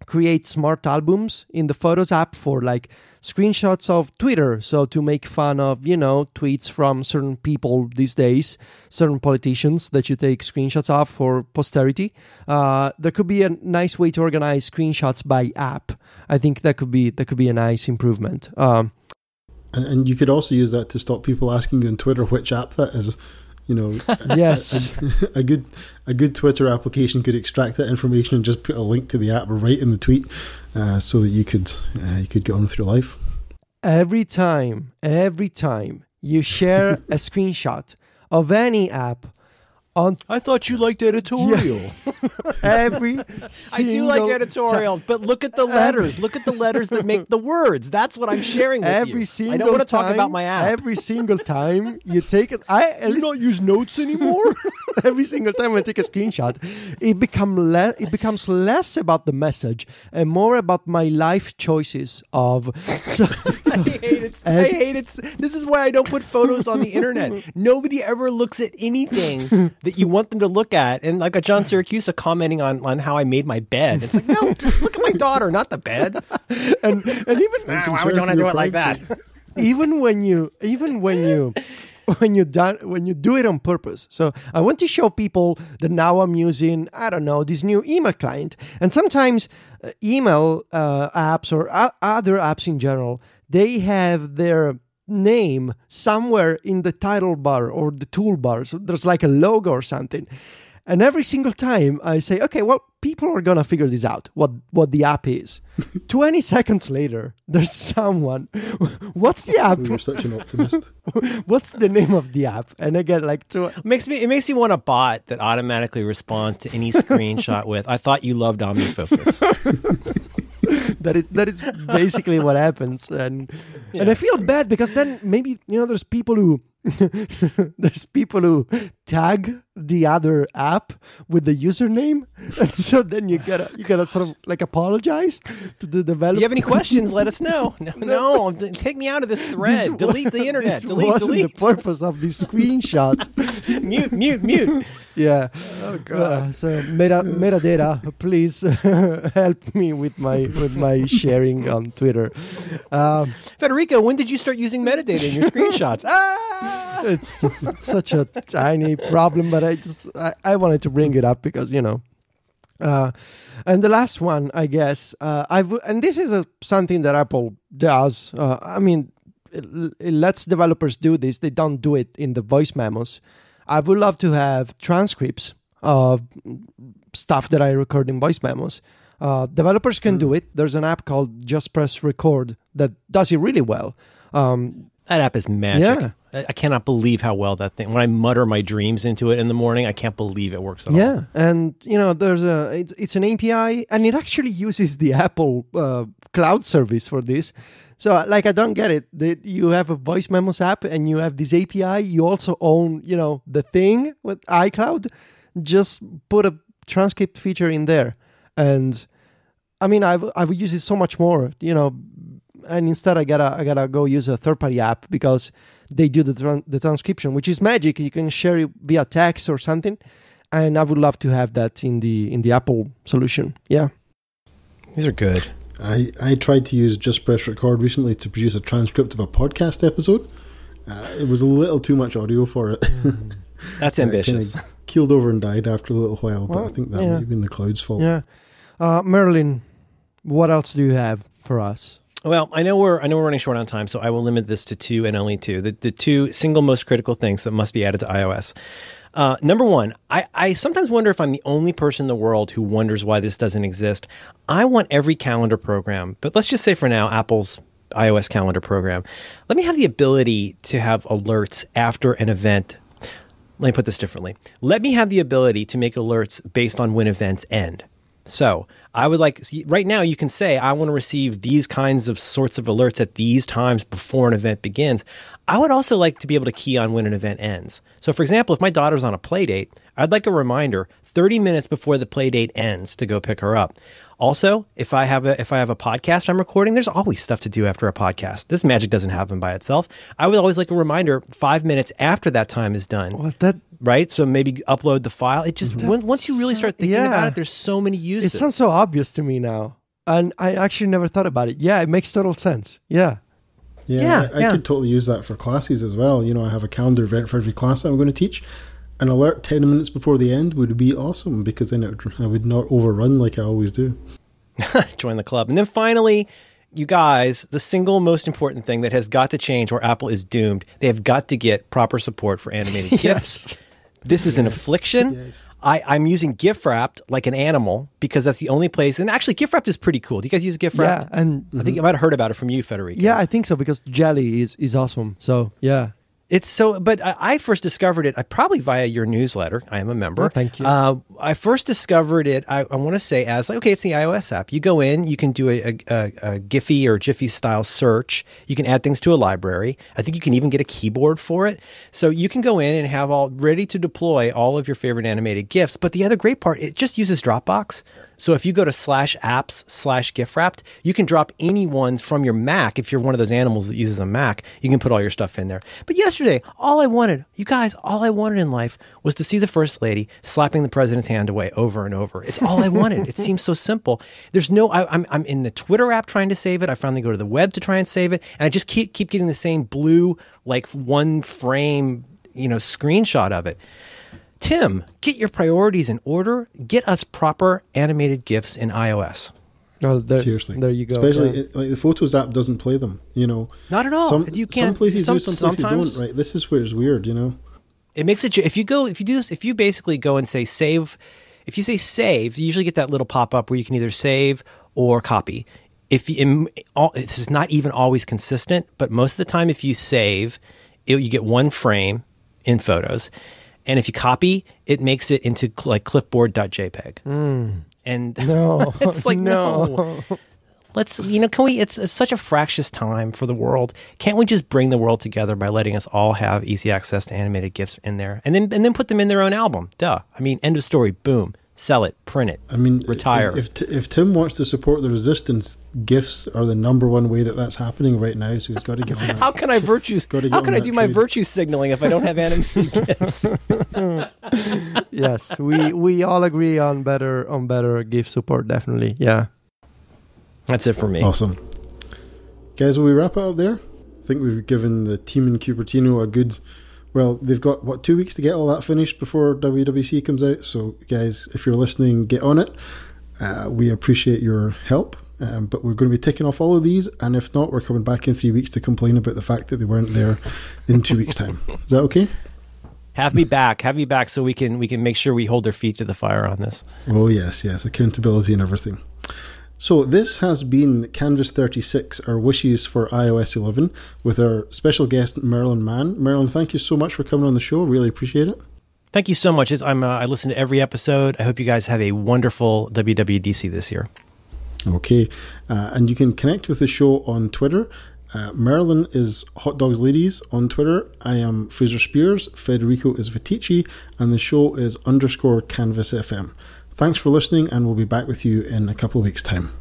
create smart albums in the Photos app for like screenshots of Twitter. So to make fun of, you know, tweets from certain people these days, certain politicians that you take screenshots of for posterity. Uh, there could be a nice way to organize screenshots by app. I think that could be that could be a nice improvement. Um, And, and you could also use that to stop people asking you on Twitter which app that is. You know, [laughs] yes. a good a good Twitter application could extract that information and just put a link to the app right in the tweet, uh, so that you could uh, you could get on with your life. every time, every time you share a screenshot of any app on I thought you liked editorial. [laughs] every [laughs] I do like editorial, but look at the letters. look at the letters that make the words. That's what I'm sharing with every you. single I don't want to talk about my app. Every single time you take it, I [laughs] at least don't use notes anymore. every single time I take a screenshot, it become le- it becomes less about the message and more about my life choices of so, so I hate it. I hate it. This is why I don't put photos on the internet. Nobody ever looks at anything that you want them to look at. And like a John Siracusa commenting on, on how I made my bed. It's like, no, [laughs] look at my daughter, not the bed. [laughs] and and even why would you want to do it like that? [laughs] even when you even when you when you done when you do it on purpose so i want to show people that now i'm using i don't know this new email client and sometimes uh, email uh, apps or o- other apps in general they have their name somewhere in the title bar or the toolbar so there's like a logo or something and every single time I say, okay, well, people are gonna figure this out, what what the app is. [laughs] 20 seconds later, there's someone. [laughs] What's the app? You're such an optimist. [laughs] What's the name of the app? And I get like two. makes me it makes me want a bot that automatically responds to any screenshot with I thought you loved OmniFocus. That is that is basically what happens, and and I feel bad because then maybe you know there's people who [laughs] there's people who tag the other app with the username, [laughs] and so then you gotta you gotta sort of like apologize to the If developer. you have any questions, let us know. [laughs] No, no take me out of this thread. This delete the [laughs] internet. This delete, wasn't delete. the purpose of this screenshot. mute, mute, mute. yeah. Oh god. so meta metadata, please help me with my with my sharing on Twitter. Um, Federico, when did you start using metadata in your screenshots? Ah! It's such a tiny problem, but I just I, I wanted to bring it up because you know. Uh, and the last one, I guess, uh, I've and this is a, something that Apple does. Uh, I mean, it, it lets developers do this. They don't do it in the voice memos. I would love to have transcripts of stuff that I record in voice memos. Uh, developers can do it. There's an app called Just Press Record that does it really well. Um, That app is magic. Yeah. I, cannot believe how well that thing. When I mutter my dreams into it in the morning, I can't believe it works at all. Yeah, and you know, there's a it's, it's an API, and it actually uses the Apple uh, cloud service for this. So, like, I don't get it. The, you have a voice memos app, and you have this API. You also own, you know, the thing with iCloud. Just put a transcript feature in there, and I mean, I I would use it so much more, you know. And instead, I gotta I gotta go use a third party app because they do the tran- the transcription, which is magic. You can share it via text or something and I would love to have that in the in the Apple solution. Yeah. These are good. I, I tried to use Just Press Record recently to produce a transcript of a podcast episode. Uh, it was a little too much audio for it. [laughs] That's [laughs] ambitious. kinda keeled over and died after a little while, but Well, I think that yeah. might have been the cloud's fault. Yeah. Uh, Merlin, what else do you have for us? Well, I know we're I know we're running short on time, so I will limit this to two and only two. The the two single most critical things that must be added to iOS. Uh, number one, I, I sometimes wonder if I'm the only person in the world who wonders why this doesn't exist. I want every calendar program, but let's just say for now, Apple's iOS calendar program. Let me have the ability to have alerts after an event. Let me put this differently. Let me have the ability to make alerts based on when events end. So I would like right now you can say I want to receive these kinds of sorts of alerts at these times before an event begins. I would also like to be able to key on when an event ends. So for example, if my daughter's on a play date, I'd like a reminder 30 minutes before the play date ends to go pick her up. Also, if I have a if I have a podcast I'm recording, there's always stuff to do after a podcast. This magic doesn't happen by itself. I would always like a reminder 5 minutes after that time is done Well, that right? So maybe upload the file. It just mm-hmm. when, once you really start thinking yeah. about it, there's so many uses. it sounds so obvious to me now, and I actually never thought about it. Yeah, it makes total sense. Yeah. Yeah, Yeah, I, I yeah. could totally use that for classes as well. You know, I have a calendar event for every class I'm going to teach. An alert 10 minutes before the end would be awesome because then it would, I would not overrun like I always do. [laughs] Join the club, and then finally. You guys, the single most important thing that has got to change or Apple is doomed, they have got to get proper support for animated [laughs] GIFs. This is an affliction. Yes. I, I'm using GIFwrapped like an animal because that's the only place. And actually, GIFwrapped is pretty cool. Do you guys use GIFwrapped? Yeah, and I think I might have heard about it from you, Federico. yeah, I think so because jelly is is awesome. So yeah, It's so, but I, first discovered it. I probably via your newsletter. I am a member. Oh, thank you. Uh, I first discovered it. I, I want to say as like, okay, it's the iOS app. You go in, you can do a, a, a, a Giphy or Jiffy style search. You can add things to a library. I think you can even get a keyboard for it. So you can go in and have all ready to deploy all of your favorite animated GIFs. But the other great part, it just uses Dropbox. So if you go to slash apps slash GIFwrapped, you can drop any ones from your Mac. If you're one of those animals that uses a Mac, you can put all your stuff in there. But yesterday, all I wanted, you guys, all I wanted in life was to see the first lady slapping the president's hand away over and over. It's all I wanted. it seems so simple. There's no, I, I'm, I'm in the Twitter app trying to save it. I finally go to the web to try and save it. And I just keep, keep getting the same blue, like one frame, you know, screenshot of it. Tim, get your priorities in order. Get us proper animated GIFs in iOS. well, there, Seriously, there you go. Especially yeah. it, like the Photos app doesn't play them. You know, Not at all. Some, you can't. places some- do, some places sometimes don't. Right. This is where it's weird. You know. it makes it. If you go, if you do this, if you basically go and say save, if you say save, you usually get that little pop up where you can either save or copy. If you, all, this is not even always consistent, but most of the time, if you save, it, you get one frame in photos, and if you copy, it makes it into cl- like clipboard.jpg. Hmm. And [laughs] No, it's like no. no. Let's you know, can we? It's, it's such a fractious time for the world. Can't we just bring the world together by letting us all have easy access to animated gifs in there, and then and then put them in their own album? Duh. I mean, end of story. Boom. Sell it. Print it. I mean, retire. If T- if Tim wants to support the resistance, gifts are the number one way that that's happening right now. So he's got to get on that. how can I virtue? Gotta get How can I that do my virtue signaling if I don't have animated [laughs] gifts? [laughs] yes, we we all agree on better on better gift support. Definitely, yeah. That's it for me. Awesome, guys. Will we wrap it up there? I think we've given the team in Cupertino a good. Well, they've got what two weeks to get all that finished before WWC comes out. So, guys, if you're listening, get on it. Uh, we appreciate your help, um, but we're going to be ticking off all of these, and if not, we're coming back in three weeks to complain about the fact that they weren't there in two weeks' time. Is that okay? Have me back. Have me back so we can we can make sure we hold their feet to the fire on this. Oh, yes, yes, accountability and everything. So, this has been Canvas 36, our wishes for iOS 11, with our special guest, Merlin Mann. Merlin, thank you so much for coming on the show. Really appreciate it. Thank you so much. It's, I'm uh, I listen to every episode. I hope you guys have a wonderful WWDC this year. Okay, uh, and you can connect with the show on Twitter. Uh, Merlin is Hot Dogs Ladies on Twitter. I am Fraser Speirs. Federico is Viticci, and the show is underscore Canvas FM. Thanks for listening, and we'll be back with you in a couple of weeks' time.